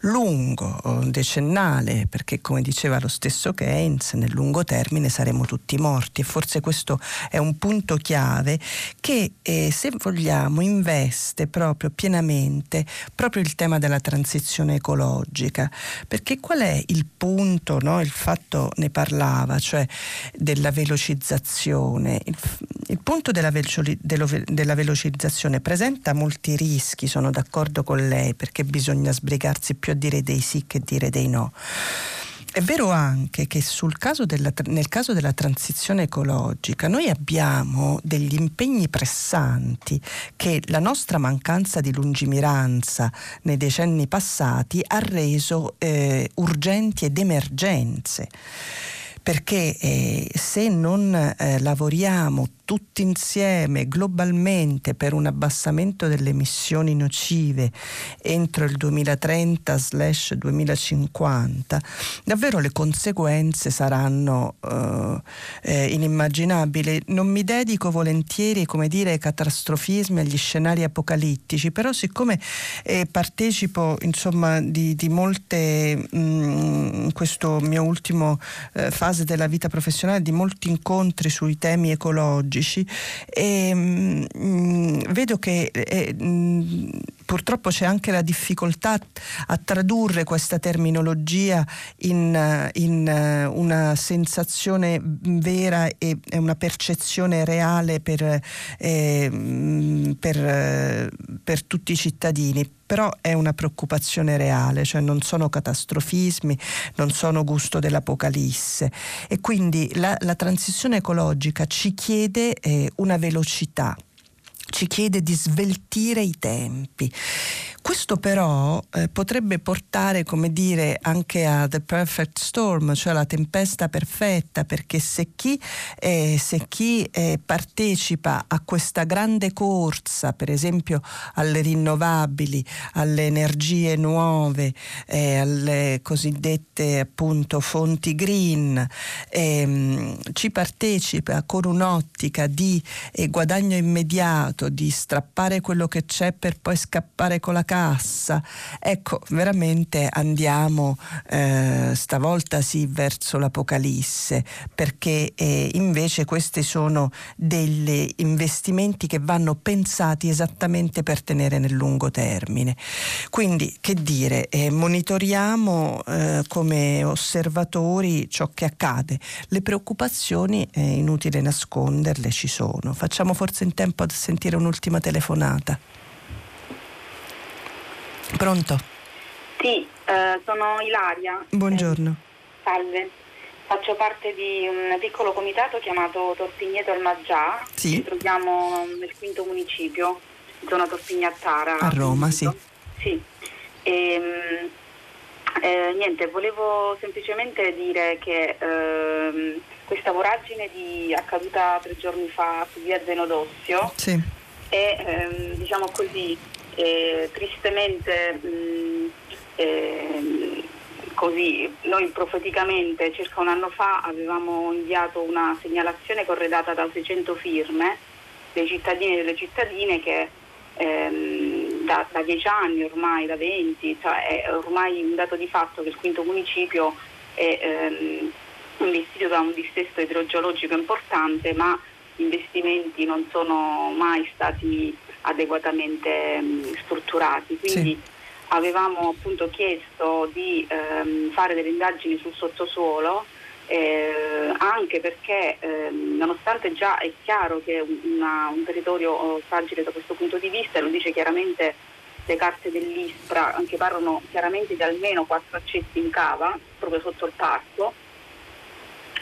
lungo, decennale, perché come diceva lo stesso Keynes, nel lungo termine saremo tutti morti. E forse questo è un punto chiave che eh, se vogliamo investe proprio pienamente proprio il tema della transizione ecologica, perché qual è il punto, no? il fatto ne parlava, cioè della velocizzazione, il, il punto della, della velocizzazione presenta molti rischi, sono d'accordo con lei, perché bisogna sbrigarsi più a dire dei sì che dire dei no. È vero anche che caso della, nel caso della transizione ecologica noi abbiamo degli impegni pressanti che la nostra mancanza di lungimiranza nei decenni passati ha reso eh, urgenti ed emergenze perché eh, se non eh, lavoriamo tutti insieme globalmente per un abbassamento delle emissioni nocive entro il 2030-2050, davvero le conseguenze saranno eh, eh, inimmaginabili. Non mi dedico volentieri, come dire, ai catastrofismi, agli scenari apocalittici, però siccome eh, partecipo insomma di, di molte, mh, mm, in questo mio ultimo eh, fase della vita professionale, di molti incontri sui temi ecologici e mh, mm, vedo che eh, mh, mm, purtroppo c'è anche la difficoltà a tradurre questa terminologia in, in eh, una sensazione vera e una percezione reale per, eh, per, per tutti i cittadini. Però è una preoccupazione reale, cioè non sono catastrofismi, non sono gusto dell'apocalisse. E quindi la, la transizione ecologica ci chiede eh, una velocità ci chiede di sveltire i tempi. Questo però eh, potrebbe portare, come dire, anche a the perfect storm, cioè la tempesta perfetta, perché se chi, eh, se chi eh, partecipa a questa grande corsa, per esempio alle rinnovabili, alle energie nuove, eh, alle cosiddette appunto fonti green, ehm, ci partecipa con un'ottica di eh, guadagno immediato, di strappare quello che c'è per poi scappare con la cassa. Ecco, veramente andiamo eh, stavolta sì verso l'apocalisse, perché eh, invece questi sono degli investimenti che vanno pensati esattamente per tenere nel lungo termine. Quindi, che dire, eh, monitoriamo eh, come osservatori ciò che accade. Le preoccupazioni, è inutile nasconderle, ci sono. Facciamo forse in tempo a sentire un'ultima telefonata. Pronto? Sì, eh, sono Ilaria. Buongiorno. Eh, salve. Faccio parte di un piccolo comitato chiamato Torpigneto al Maggià. Sì. Ci troviamo nel quinto municipio, zona Torpignattara. A Roma, sì. Sì. E, ehm, eh, niente, volevo semplicemente dire che ehm, questa voragine di, accaduta tre giorni fa su via Zenodossio sì. È, ehm, diciamo così, eh, tristemente mh, eh, così, noi profeticamente circa un anno fa avevamo inviato una segnalazione corredata da 600 firme dei cittadini e delle cittadine che ehm, da, da 10 anni ormai, da 20, cioè è ormai un dato di fatto che il quinto municipio è ehm, investito da un dissesto idrogeologico importante, ma investimenti non sono mai stati adeguatamente mh, strutturati. Quindi sì. avevamo appunto chiesto di ehm, fare delle indagini sul sottosuolo. Eh, anche perché ehm, nonostante già è chiaro che è una, un territorio oh, fragile da questo punto di vista, lo dice chiaramente le carte dell'ISPRA, anche parlano chiaramente di almeno quattro accessi in cava, proprio sotto il parco,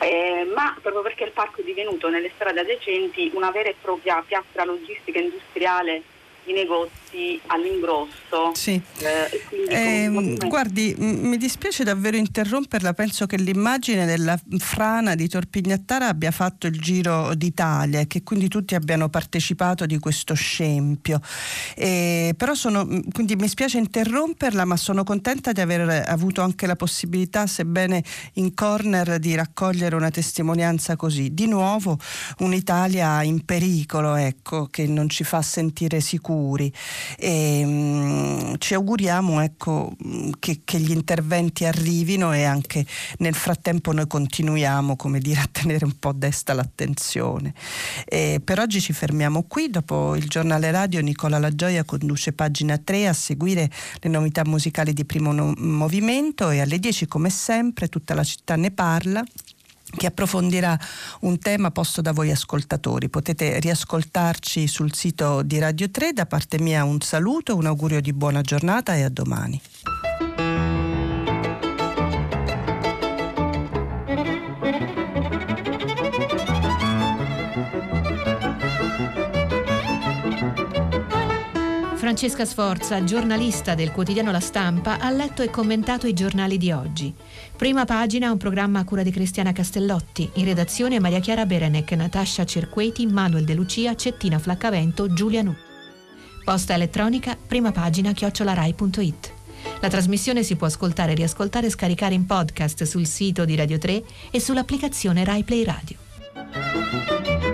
eh, ma proprio perché il parco è divenuto nelle strade adiacenti una vera e propria piazza logistica industriale di negozi all'ingrosso. Sì. Eh, eh, guardi, mi dispiace davvero interromperla, penso che l'immagine della frana di Torpignattara abbia fatto il giro d'Italia e che quindi tutti abbiano partecipato di questo scempio. Eh, però sono, quindi mi spiace interromperla, ma sono contenta di aver avuto anche la possibilità, sebbene in corner, di raccogliere una testimonianza così. Di nuovo un'Italia in pericolo, ecco, che non ci fa sentire sicuri auguri. E mm, ci auguriamo ecco, che, che, gli interventi arrivino e anche nel frattempo noi continuiamo come dire, a tenere un po' desta l'attenzione. E per oggi ci fermiamo qui, dopo il giornale radio Nicola La Gioia conduce pagina 3 a seguire le novità musicali di primo no- movimento e alle 10 come sempre tutta la città ne parla che approfondirà un tema posto da voi ascoltatori. Potete riascoltarci sul sito di Radio 3. Da parte mia un saluto, un augurio di buona giornata e a domani. Francesca Sforza, giornalista del quotidiano La Stampa, ha letto e commentato i giornali di oggi. Prima pagina un programma a cura di Cristiana Castellotti, in redazione Maria Chiara Berenec, Natascia Cerqueti, Manuel De Lucia, Cettina Flaccavento, Giulia Nu. Posta elettronica, prima pagina chiocciolarai.it. La trasmissione si può ascoltare, riascoltare e scaricare in podcast sul sito di Radio 3 e sull'applicazione Rai Play Radio.